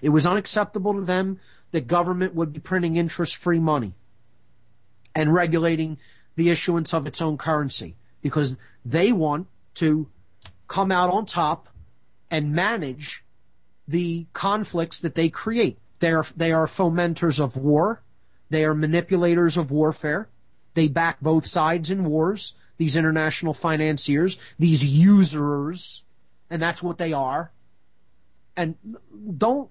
It was unacceptable to them that government would be printing interest-free money and regulating the issuance of its own currency because they want to come out on top and manage the conflicts that they create. They are, they are fomenters of war. They are manipulators of warfare. They back both sides in wars, these international financiers, these usurers, and that's what they are. And don't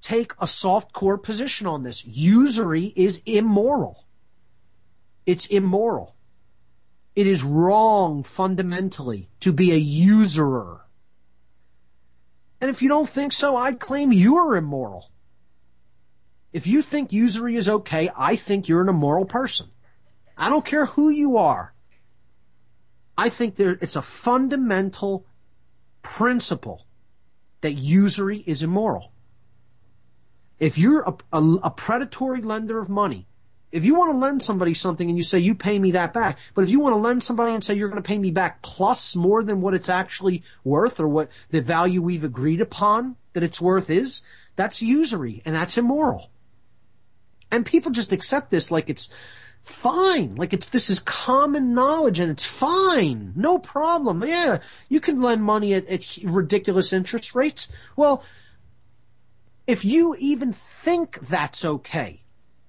take a soft core position on this. Usury is immoral. It's immoral. It is wrong fundamentally to be a usurer. And if you don't think so, I'd claim you're immoral. If you think usury is okay, I think you're an immoral person. I don't care who you are. I think there, it's a fundamental principle that usury is immoral. If you're a, a, a, predatory lender of money, if you want to lend somebody something and you say you pay me that back, but if you want to lend somebody and say you're going to pay me back plus more than what it's actually worth or what the value we've agreed upon that it's worth is, that's usury and that's immoral. And people just accept this like it's fine. Like it's, this is common knowledge and it's fine. No problem. Yeah, you can lend money at, at ridiculous interest rates. Well, if you even think that's okay,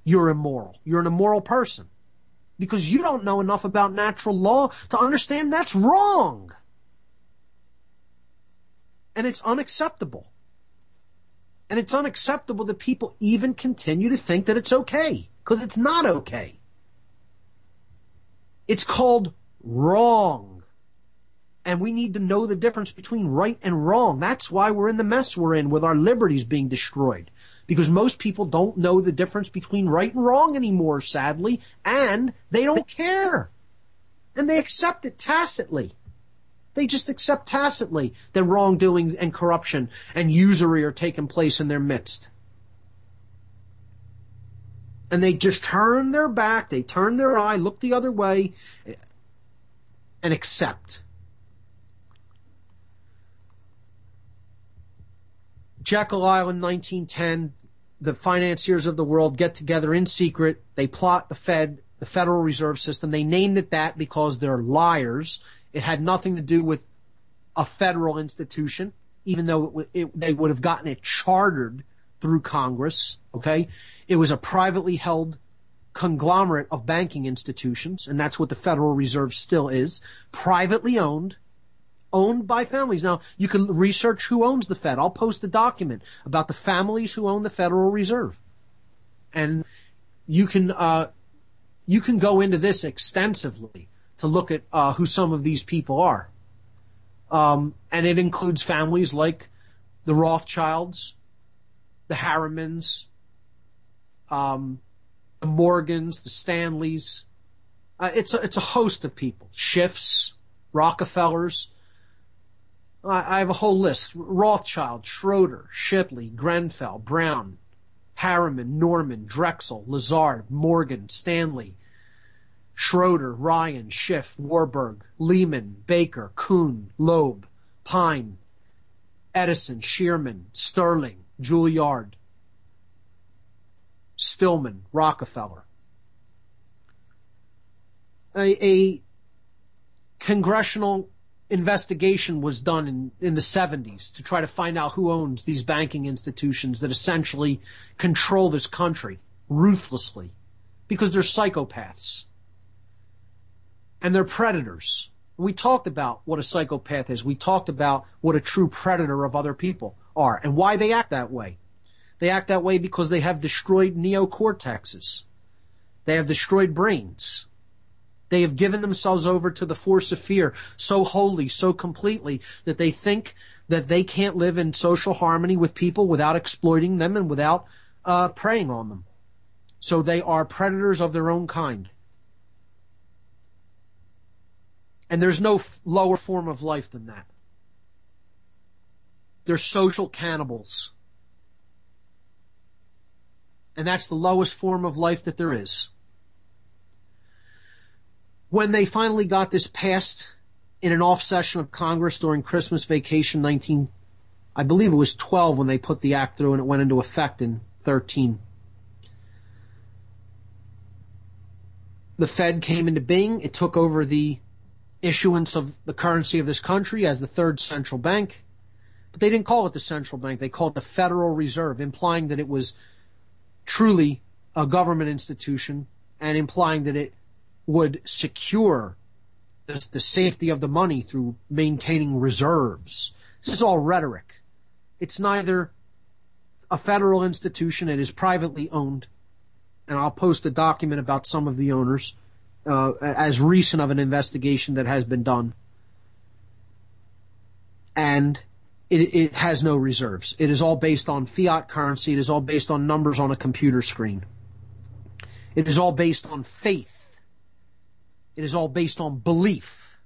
you're immoral. You're an immoral person. Because you don't know enough about natural law to understand that's wrong. And it's unacceptable. And it's unacceptable that people even continue to think that it's okay, because it's not okay. It's called wrong. And we need to know the difference between right and wrong. That's why we're in the mess we're in with our liberties being destroyed. Because most people don't know the difference between right and wrong anymore, sadly, and they don't care. And they accept it tacitly. They just accept tacitly that wrongdoing and corruption and usury are taking place in their midst. And they just turn their back, they turn their eye, look the other way, and accept. Jekyll Island, 1910, the financiers of the world get together in secret. They plot the Fed, the Federal Reserve System. They named it that because they're liars. It had nothing to do with a federal institution, even though it, it, they would have gotten it chartered through Congress. Okay. It was a privately held conglomerate of banking institutions, and that's what the Federal Reserve still is. Privately owned, owned by families. Now, you can research who owns the Fed. I'll post a document about the families who own the Federal Reserve. And you can, uh, you can go into this extensively to look at, uh, who some of these people are. Um, and it includes families like the Rothschilds, the Harrimans, um, the Morgans, the Stanleys. Uh, it's a, it's a host of people. Schiffs, Rockefellers. I, have a whole list. Rothschild, Schroeder, Shipley, Grenfell, Brown, Harriman, Norman, Drexel, Lazard, Morgan, Stanley, Schroeder, Ryan, Schiff, Warburg, Lehman, Baker, Kuhn, Loeb, Pine, Edison, Shearman, Sterling, Juilliard, Stillman, Rockefeller. A, a congressional investigation was done in, in the 70s to try to find out who owns these banking institutions that essentially control this country ruthlessly because they're psychopaths and they're predators. We talked about what a psychopath is. We talked about what a true predator of other people are and why they act that way. They act that way because they have destroyed neocortexes. They have destroyed brains. They have given themselves over to the force of fear so wholly, so completely that they think that they can't live in social harmony with people without exploiting them and without uh, preying on them. So they are predators of their own kind. And there's no f- lower form of life than that. They're social cannibals. And that's the lowest form of life that there is. When they finally got this passed in an off session of Congress during Christmas vacation 19, I believe it was 12 when they put the act through and it went into effect in 13. The Fed came into being. It took over the issuance of the currency of this country as the third central bank. But they didn't call it the central bank. They called it the Federal Reserve, implying that it was truly a government institution and implying that it would secure the, the safety of the money through maintaining reserves. This is all rhetoric. It's neither a federal institution. It is privately owned. And I'll post a document about some of the owners uh, as recent of an investigation that has been done. And it, it has no reserves. It is all based on fiat currency. It is all based on numbers on a computer screen. It is all based on faith. It is all based on belief.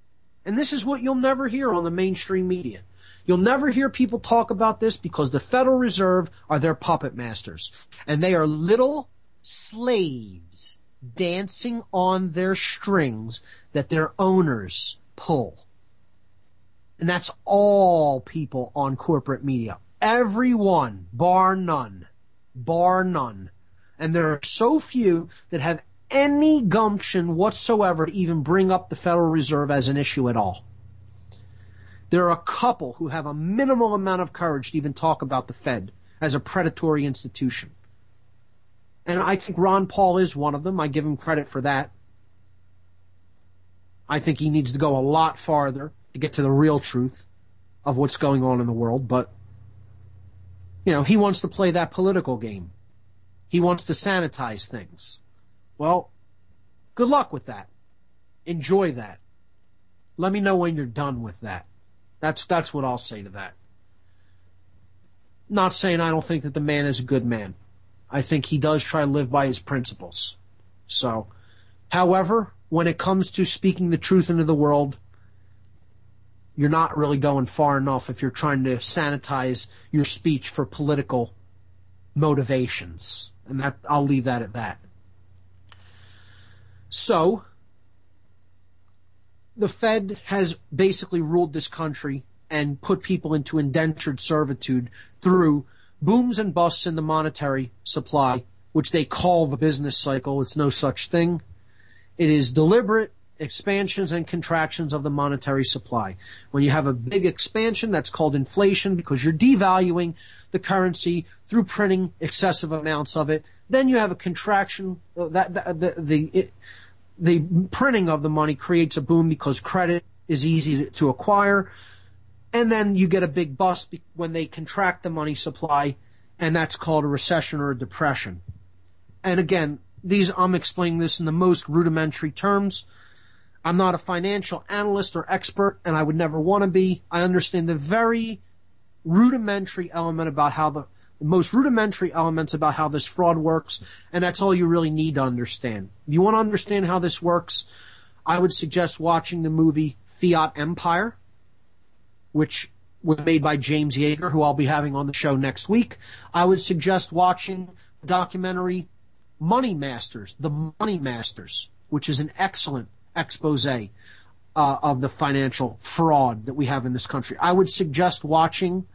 And this is what you'll never hear on the mainstream media. You'll never hear people talk about this because the Federal Reserve are their puppet masters. And they are little slaves dancing on their strings that their owners pull. And that's all people on corporate media. Everyone, bar none. Bar none. And there are so few that have any gumption whatsoever to even bring up the Federal Reserve as an issue at all. There are a couple who have a minimal amount of courage to even talk about the Fed as a predatory institution. And I think Ron Paul is one of them. I give him credit for that. I think he needs to go a lot farther to get to the real truth of what's going on in the world, but you know, he wants to play that political game. He wants to sanitize things. Well, good luck with that. Enjoy that. Let me know when you're done with that. That's that's what I'll say to that. Not saying I don't think that the man is a good man. I think he does try to live by his principles. So, however, when it comes to speaking the truth into the world, you're not really going far enough if you're trying to sanitize your speech for political motivations. And that I'll leave that at that. So, the Fed has basically ruled this country and put people into indentured servitude through booms and busts in the monetary supply, which they call the business cycle. It's no such thing. It is deliberate expansions and contractions of the monetary supply. When you have a big expansion, that's called inflation because you're devaluing the currency through printing excessive amounts of it. Then you have a contraction uh, that, that the the, it, the printing of the money creates a boom because credit is easy to, to acquire. And then you get a big bust when they contract the money supply, and that's called a recession or a depression. And again, these I'm explaining this in the most rudimentary terms. I'm not a financial analyst or expert, and I would never want to be. I understand the very rudimentary element about how the, the most rudimentary elements about how this fraud works, and that's all you really need to understand. If you want to understand how this works, I would suggest watching the movie Fiat Empire, which was made by James Jaeger, who I'll be having on the show next week. I would suggest watching the documentary Money Masters, The Money Masters, which is an excellent expose uh, of the financial fraud that we have in this country. I would suggest watching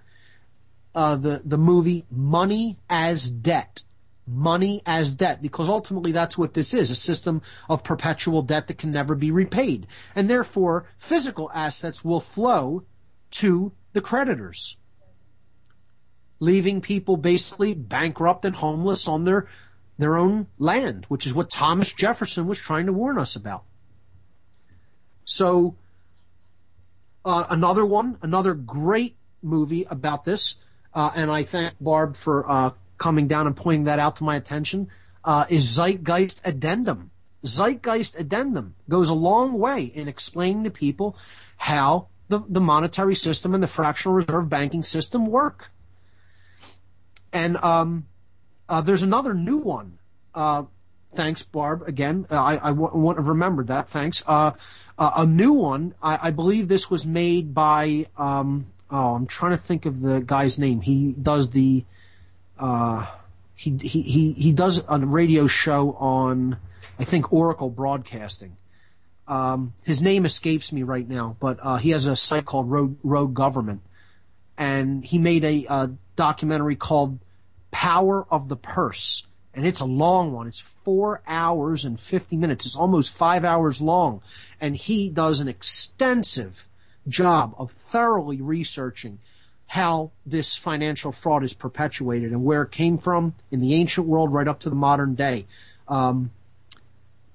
uh, the the movie Money as Debt. Money as debt, because ultimately that's what this is, a system of perpetual debt that can never be repaid. And therefore, physical assets will flow to the creditors, leaving people basically bankrupt and homeless on their their own land, which is what Thomas Jefferson was trying to warn us about. So, uh, another one, another great movie about this, uh, and I thank Barb for uh, coming down and pointing that out to my attention, uh, is Zeitgeist Addendum. Zeitgeist Addendum goes a long way in explaining to people how the, the monetary system and the fractional reserve banking system work. And um, uh, there's another new one. Uh, thanks, Barb. Again, uh, I, I w- want to remember that. Thanks. Uh, uh, a new one. I, I, believe this was made by. Um, oh, I'm trying to think of the guy's name. He does the. Uh, he, he he he does a radio show on, I think Oracle Broadcasting. Um, his name escapes me right now, but uh, he has a site called Rogue Rogue Government, and he made a, a documentary called Power of the Purse and it's a long one. It's four hours and 50 minutes. It's almost five hours long. And he does an extensive job of thoroughly researching how this financial fraud is perpetuated and where it came from in the ancient world right up to the modern day. Um,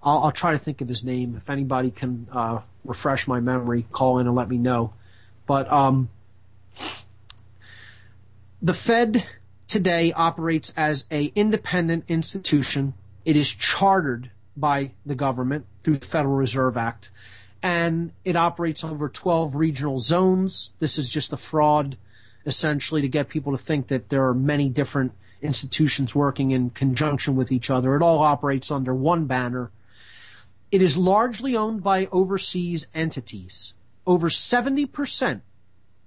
I'll, I'll, try to think of his name. If anybody can uh, refresh my memory, call in and let me know. But um, the Fed today operates as a independent institution. It is chartered by the government through the Federal Reserve Act, and it operates over 12 regional zones. This is just a fraud, essentially, to get people to think that there are many different institutions working in conjunction with each other. It all operates under one banner. It is largely owned by overseas entities. Over 70%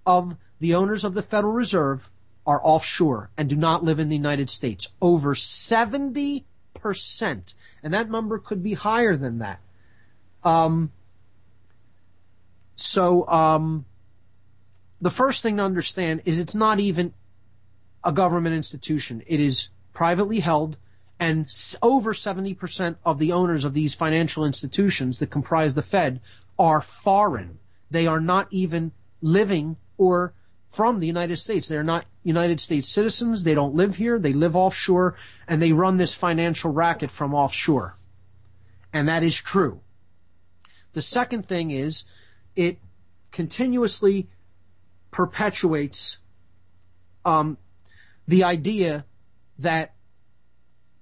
of the owners of the Federal Reserve are offshore and do not live in the United States. Over 70%. And that number could be higher than that. Um, so, um, the first thing to understand is it's not even a government institution. It is privately held and over 70% of the owners of these financial institutions that comprise the Fed are foreign. They are not even living or from the United States. They're not United States citizens. They don't live here. They live offshore and they run this financial racket from offshore. And that is true. The second thing is it continuously perpetuates um, the idea that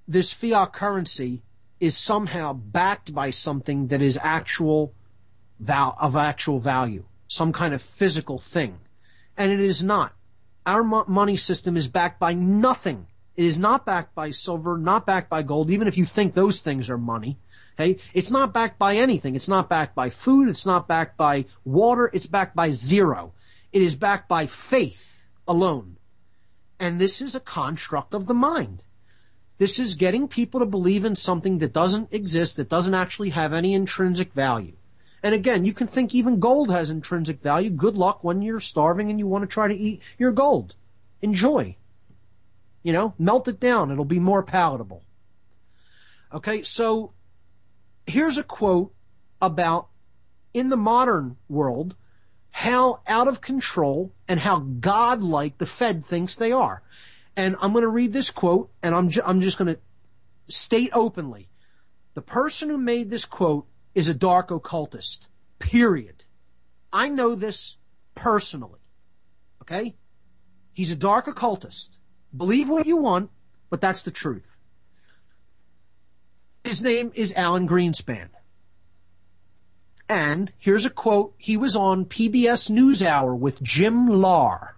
this fiat currency is somehow backed by something that is actual val- of actual value, some kind of physical thing. And it is not. Our mo- money system is backed by nothing. It is not backed by silver, not backed by gold, even if you think those things are money. Okay? It's not backed by anything. It's not backed by food. It's not backed by water. It's backed by zero. It is backed by faith alone. And this is a construct of the mind. This is getting people to believe in something that doesn't exist, that doesn't actually have any intrinsic value. And again, you can think even gold has intrinsic value. Good luck when you're starving and you want to try to eat your gold. Enjoy. You know, melt it down. It'll be more palatable. Okay, so here's a quote about in the modern world how out of control and how godlike the Fed thinks they are. And I'm going to read this quote and I'm, ju- I'm just going to state openly. The person who made this quote is a dark occultist. Period. I know this personally. Okay? He's a dark occultist. Believe what you want, but that's the truth. His name is Alan Greenspan. And here's a quote. He was on PBS NewsHour with Jim Lehrer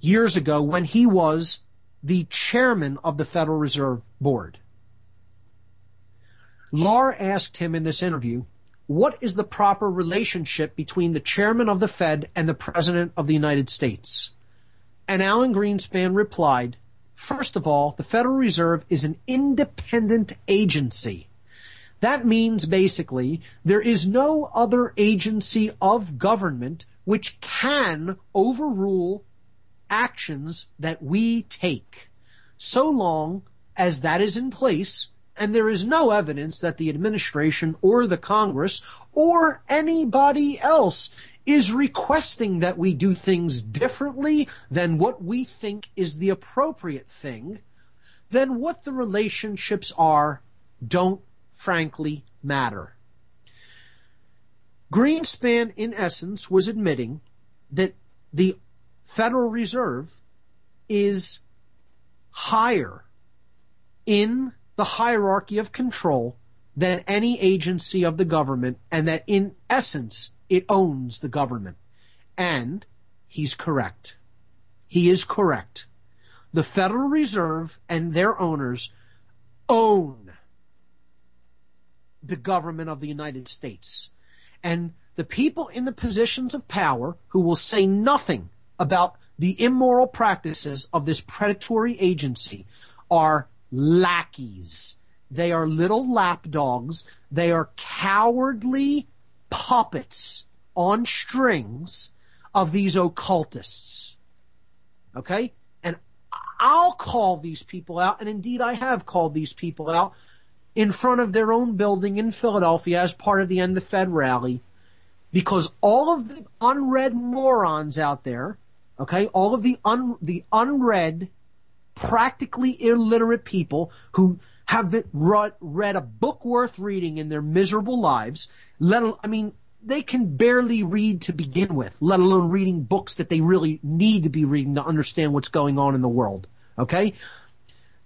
years ago when he was the chairman of the Federal Reserve Board. Lehrer asked him in this interview, what is the proper relationship between the chairman of the Fed and the president of the United States? And Alan Greenspan replied, first of all, the Federal Reserve is an independent agency. That means basically there is no other agency of government which can overrule actions that we take. So long as that is in place, and there is no evidence that the administration or the Congress or anybody else is requesting that we do things differently than what we think is the appropriate thing, then what the relationships are don't frankly matter. Greenspan, in essence, was admitting that the Federal Reserve is higher in the hierarchy of control than any agency of the government and that in essence it owns the government. And he's correct. He is correct. The Federal Reserve and their owners own the government of the United States. And the people in the positions of power who will say nothing about the immoral practices of this predatory agency are lackeys. They are little lapdogs. They are cowardly puppets on strings of these occultists. Okay? And I'll call these people out, and indeed I have called these people out in front of their own building in Philadelphia as part of the End the Fed rally because all of the unread morons out there, okay, all of the un, the unread, practically illiterate people who have read, read a book worth reading in their miserable lives, let I mean, they can barely read to begin with, let alone reading books that they really need to be reading to understand what's going on in the world. Okay?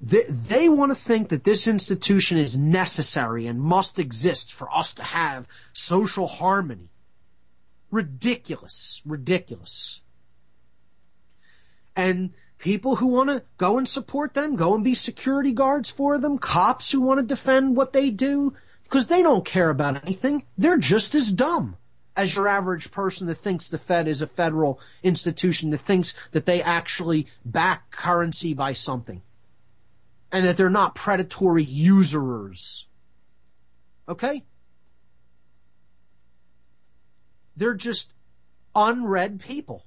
They, they want to think that this institution is necessary and must exist for us to have social harmony. Ridiculous. Ridiculous. And people who want to go and support them, go and be security guards for them, cops who want to defend what they do, because they don't care about anything. They're just as dumb as your average person that thinks the Fed is a federal institution that thinks that they actually back currency by something and that they're not predatory usurers. Okay? They're just unread people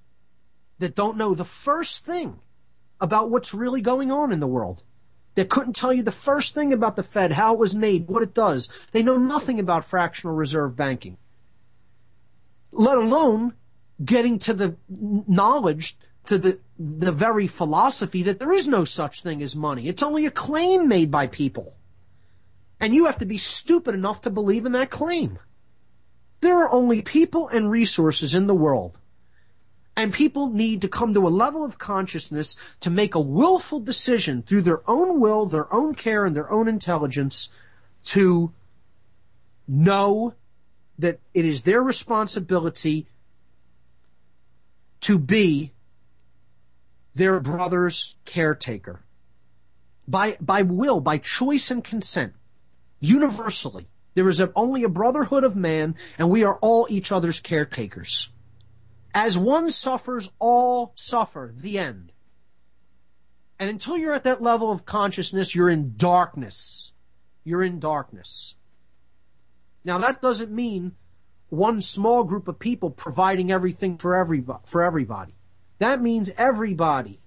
that don't know the first thing about what's really going on in the world. They couldn't tell you the first thing about the Fed, how it was made, what it does. They know nothing about fractional reserve banking. Let alone getting to the knowledge, to the, the very philosophy that there is no such thing as money. It's only a claim made by people. And you have to be stupid enough to believe in that claim. There are only people and resources in the world And people need to come to a level of consciousness to make a willful decision through their own will, their own care, and their own intelligence to know that it is their responsibility to be their brother's caretaker. By, by will, by choice and consent, universally. There is a, only a brotherhood of man, and we are all each other's caretakers. As one suffers, all suffer. The end. And until you're at that level of consciousness, you're in darkness. You're in darkness. Now that doesn't mean one small group of people providing everything for everybody, for everybody. That means everybody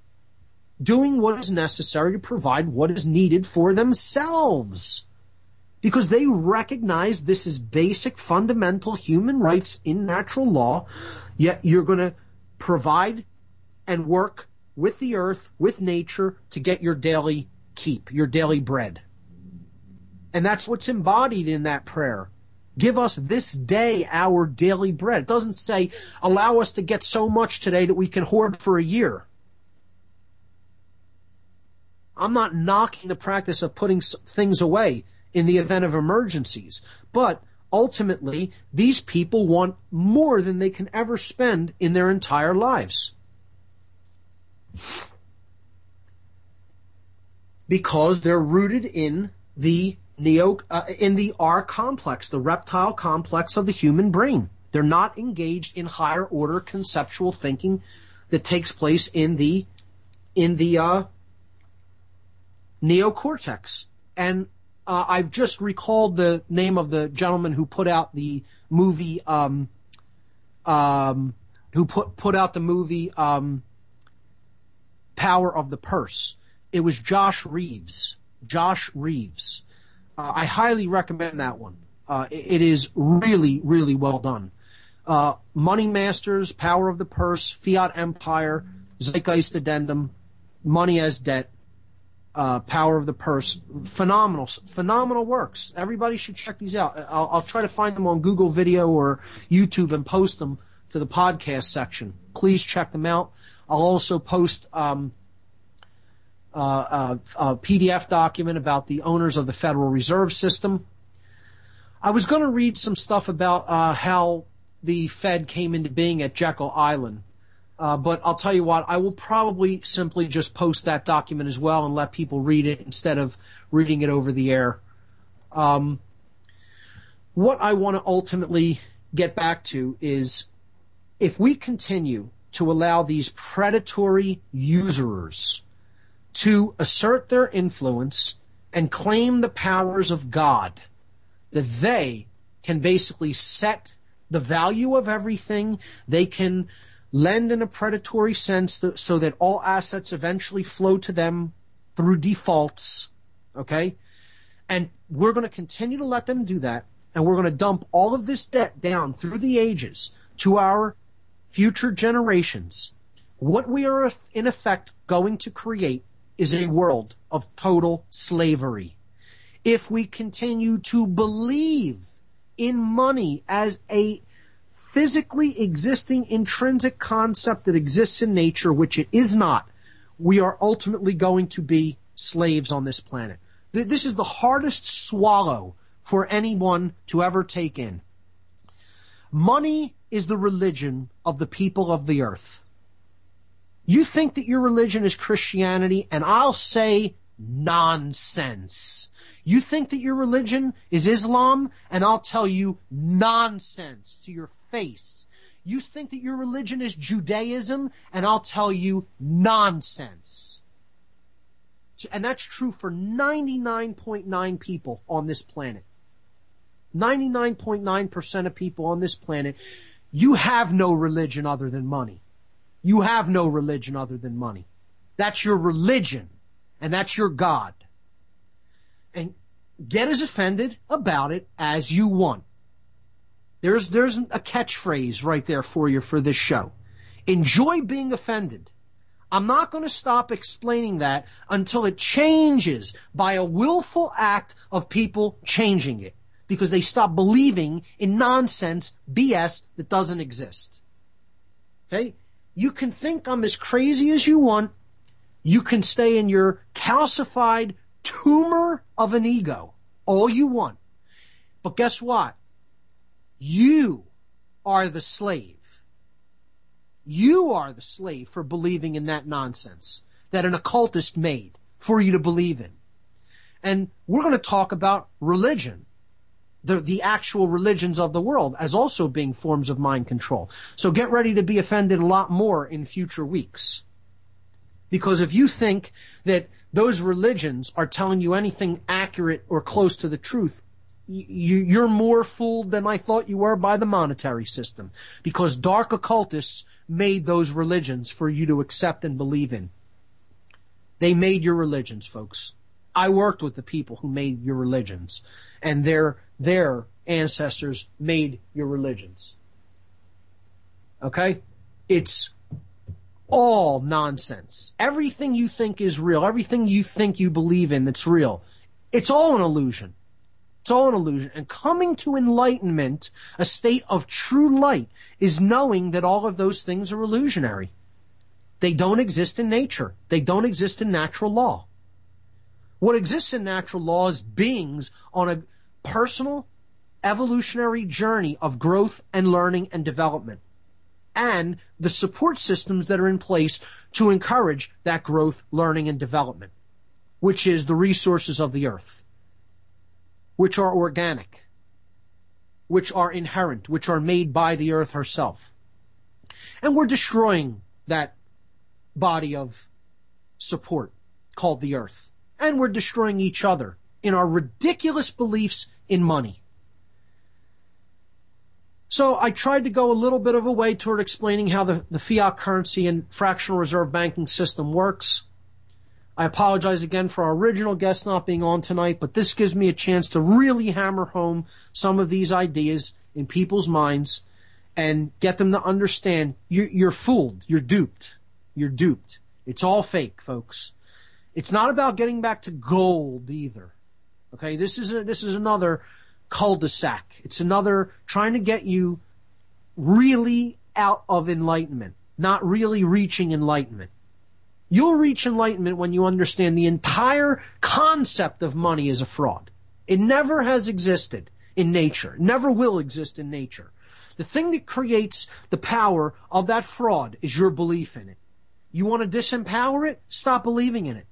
doing what is necessary to provide what is needed for themselves. Because they recognize this is basic fundamental human rights in natural law Yet you're going to provide and work with the earth, with nature to get your daily keep, your daily bread. And that's what's embodied in that prayer. Give us this day our daily bread. It doesn't say allow us to get so much today that we can hoard for a year. I'm not knocking the practice of putting things away in the event of emergencies, but ultimately, these people want more than they can ever spend in their entire lives. Because they're rooted in the neo, uh, in the R complex, the reptile complex of the human brain. They're not engaged in higher order conceptual thinking that takes place in the, in the, uh, neocortex. And uh, I've just recalled the name of the gentleman who put out the movie, um, um, who put put out the movie um, Power of the Purse. It was Josh Reeves. Josh Reeves. Uh, I highly recommend that one. Uh, it, it is really, really well done. Uh, Money Masters, Power of the Purse, Fiat Empire, Zeitgeist Addendum, Money as Debt uh, Power of the Purse. Phenomenal, phenomenal works. Everybody should check these out. I'll, I'll, try to find them on Google Video or YouTube and post them to the podcast section. Please check them out. I'll also post um, uh, a, a PDF document about the owners of the Federal Reserve System. I was going to read some stuff about uh, how the Fed came into being at Jekyll Island. Uh, but I'll tell you what, I will probably simply just post that document as well and let people read it instead of reading it over the air. Um, what I want to ultimately get back to is if we continue to allow these predatory usurers to assert their influence and claim the powers of God, that they can basically set the value of everything, they can lend in a predatory sense th- so that all assets eventually flow to them through defaults. Okay? And we're going to continue to let them do that. And we're going to dump all of this debt down through the ages to our future generations. What we are in effect going to create is a world of total slavery. If we continue to believe in money as a physically existing intrinsic concept that exists in nature, which it is not, we are ultimately going to be slaves on this planet. This is the hardest swallow for anyone to ever take in. Money is the religion of the people of the earth. You think that your religion is Christianity, and I'll say nonsense. You think that your religion is Islam, and I'll tell you nonsense to your face. You think that your religion is Judaism, and I'll tell you nonsense. And that's true for 99.9 people on this planet. 99.9% of people on this planet, you have no religion other than money. You have no religion other than money. That's your religion, and that's your God. And get as offended about it as you want. There's, there's a catchphrase right there for you for this show. Enjoy being offended. I'm not going to stop explaining that until it changes by a willful act of people changing it because they stop believing in nonsense BS that doesn't exist. Okay? You can think I'm as crazy as you want. You can stay in your calcified tumor of an ego all you want. But guess what? You are the slave. You are the slave for believing in that nonsense that an occultist made for you to believe in. And we're going to talk about religion, the, the actual religions of the world as also being forms of mind control. So get ready to be offended a lot more in future weeks. Because if you think that those religions are telling you anything accurate or close to the truth, you, are more fooled than I thought you were by the monetary system. Because dark occultists made those religions for you to accept and believe in. They made your religions, folks. I worked with the people who made your religions, and their their ancestors made your religions. Okay? It's all nonsense. Everything you think is real, everything you think you believe in that's real, it's all an illusion. It's all an illusion. And coming to enlightenment, a state of true light, is knowing that all of those things are illusionary. They don't exist in nature. They don't exist in natural law. What exists in natural law is beings on a personal evolutionary journey of growth and learning and development and the support systems that are in place to encourage that growth, learning, and development, which is the resources of the earth, which are organic, which are inherent, which are made by the earth herself. And we're destroying that body of support called the earth. And we're destroying each other in our ridiculous beliefs in money. So I tried to go a little bit of a way toward explaining how the, the fiat currency and fractional reserve banking system works. I apologize again for our original guest not being on tonight, but this gives me a chance to really hammer home some of these ideas in people's minds and get them to understand you're, you're fooled, you're duped, you're duped. It's all fake, folks. It's not about getting back to gold either. Okay, this is a, this is another cul-de-sac. It's another trying to get you really out of enlightenment, not really reaching enlightenment. You'll reach enlightenment when you understand the entire concept of money is a fraud. It never has existed in nature, it never will exist in nature. The thing that creates the power of that fraud is your belief in it. You want to disempower it? Stop believing in it.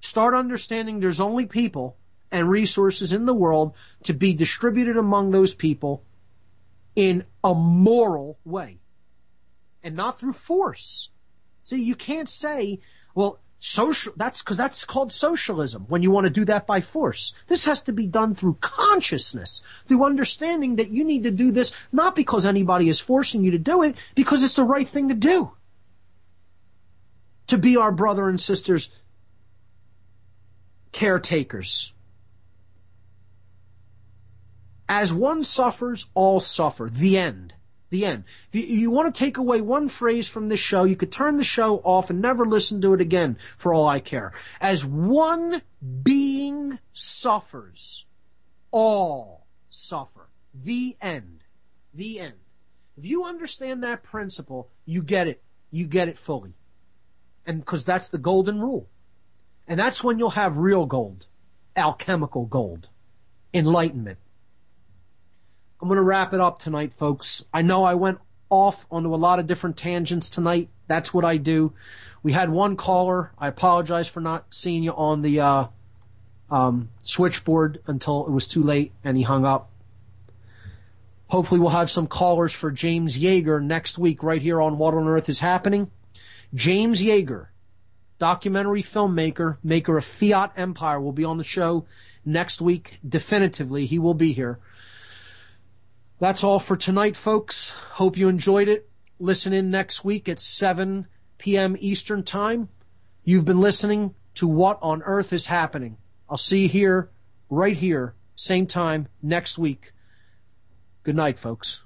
Start understanding there's only people and resources in the world to be distributed among those people in a moral way and not through force. See, you can't say, well, social, that's because that's called socialism when you want to do that by force. This has to be done through consciousness, through understanding that you need to do this not because anybody is forcing you to do it, because it's the right thing to do. To be our brother and sisters caretakers as one suffers, all suffer. The end. The end. If you, want to take away one phrase from this show, you could turn the show off and never listen to it again for all I care. As one being suffers, all suffer. The end. The end. If you understand that principle, you get it. You get it fully. And because that's the golden rule. And that's when you'll have real gold. Alchemical gold. Enlightenment. I'm going to wrap it up tonight, folks. I know I went off onto a lot of different tangents tonight. That's what I do. We had one caller. I apologize for not seeing you on the uh, um, switchboard until it was too late and he hung up. Hopefully, we'll have some callers for James Jaeger next week right here on What on Earth is Happening. James Jaeger, documentary filmmaker, maker of Fiat Empire, will be on the show next week. Definitively, he will be here. That's all for tonight, folks. Hope you enjoyed it. Listen in next week at 7 p.m. Eastern Time. You've been listening to What on Earth is Happening. I'll see you here, right here, same time next week. Good night, folks.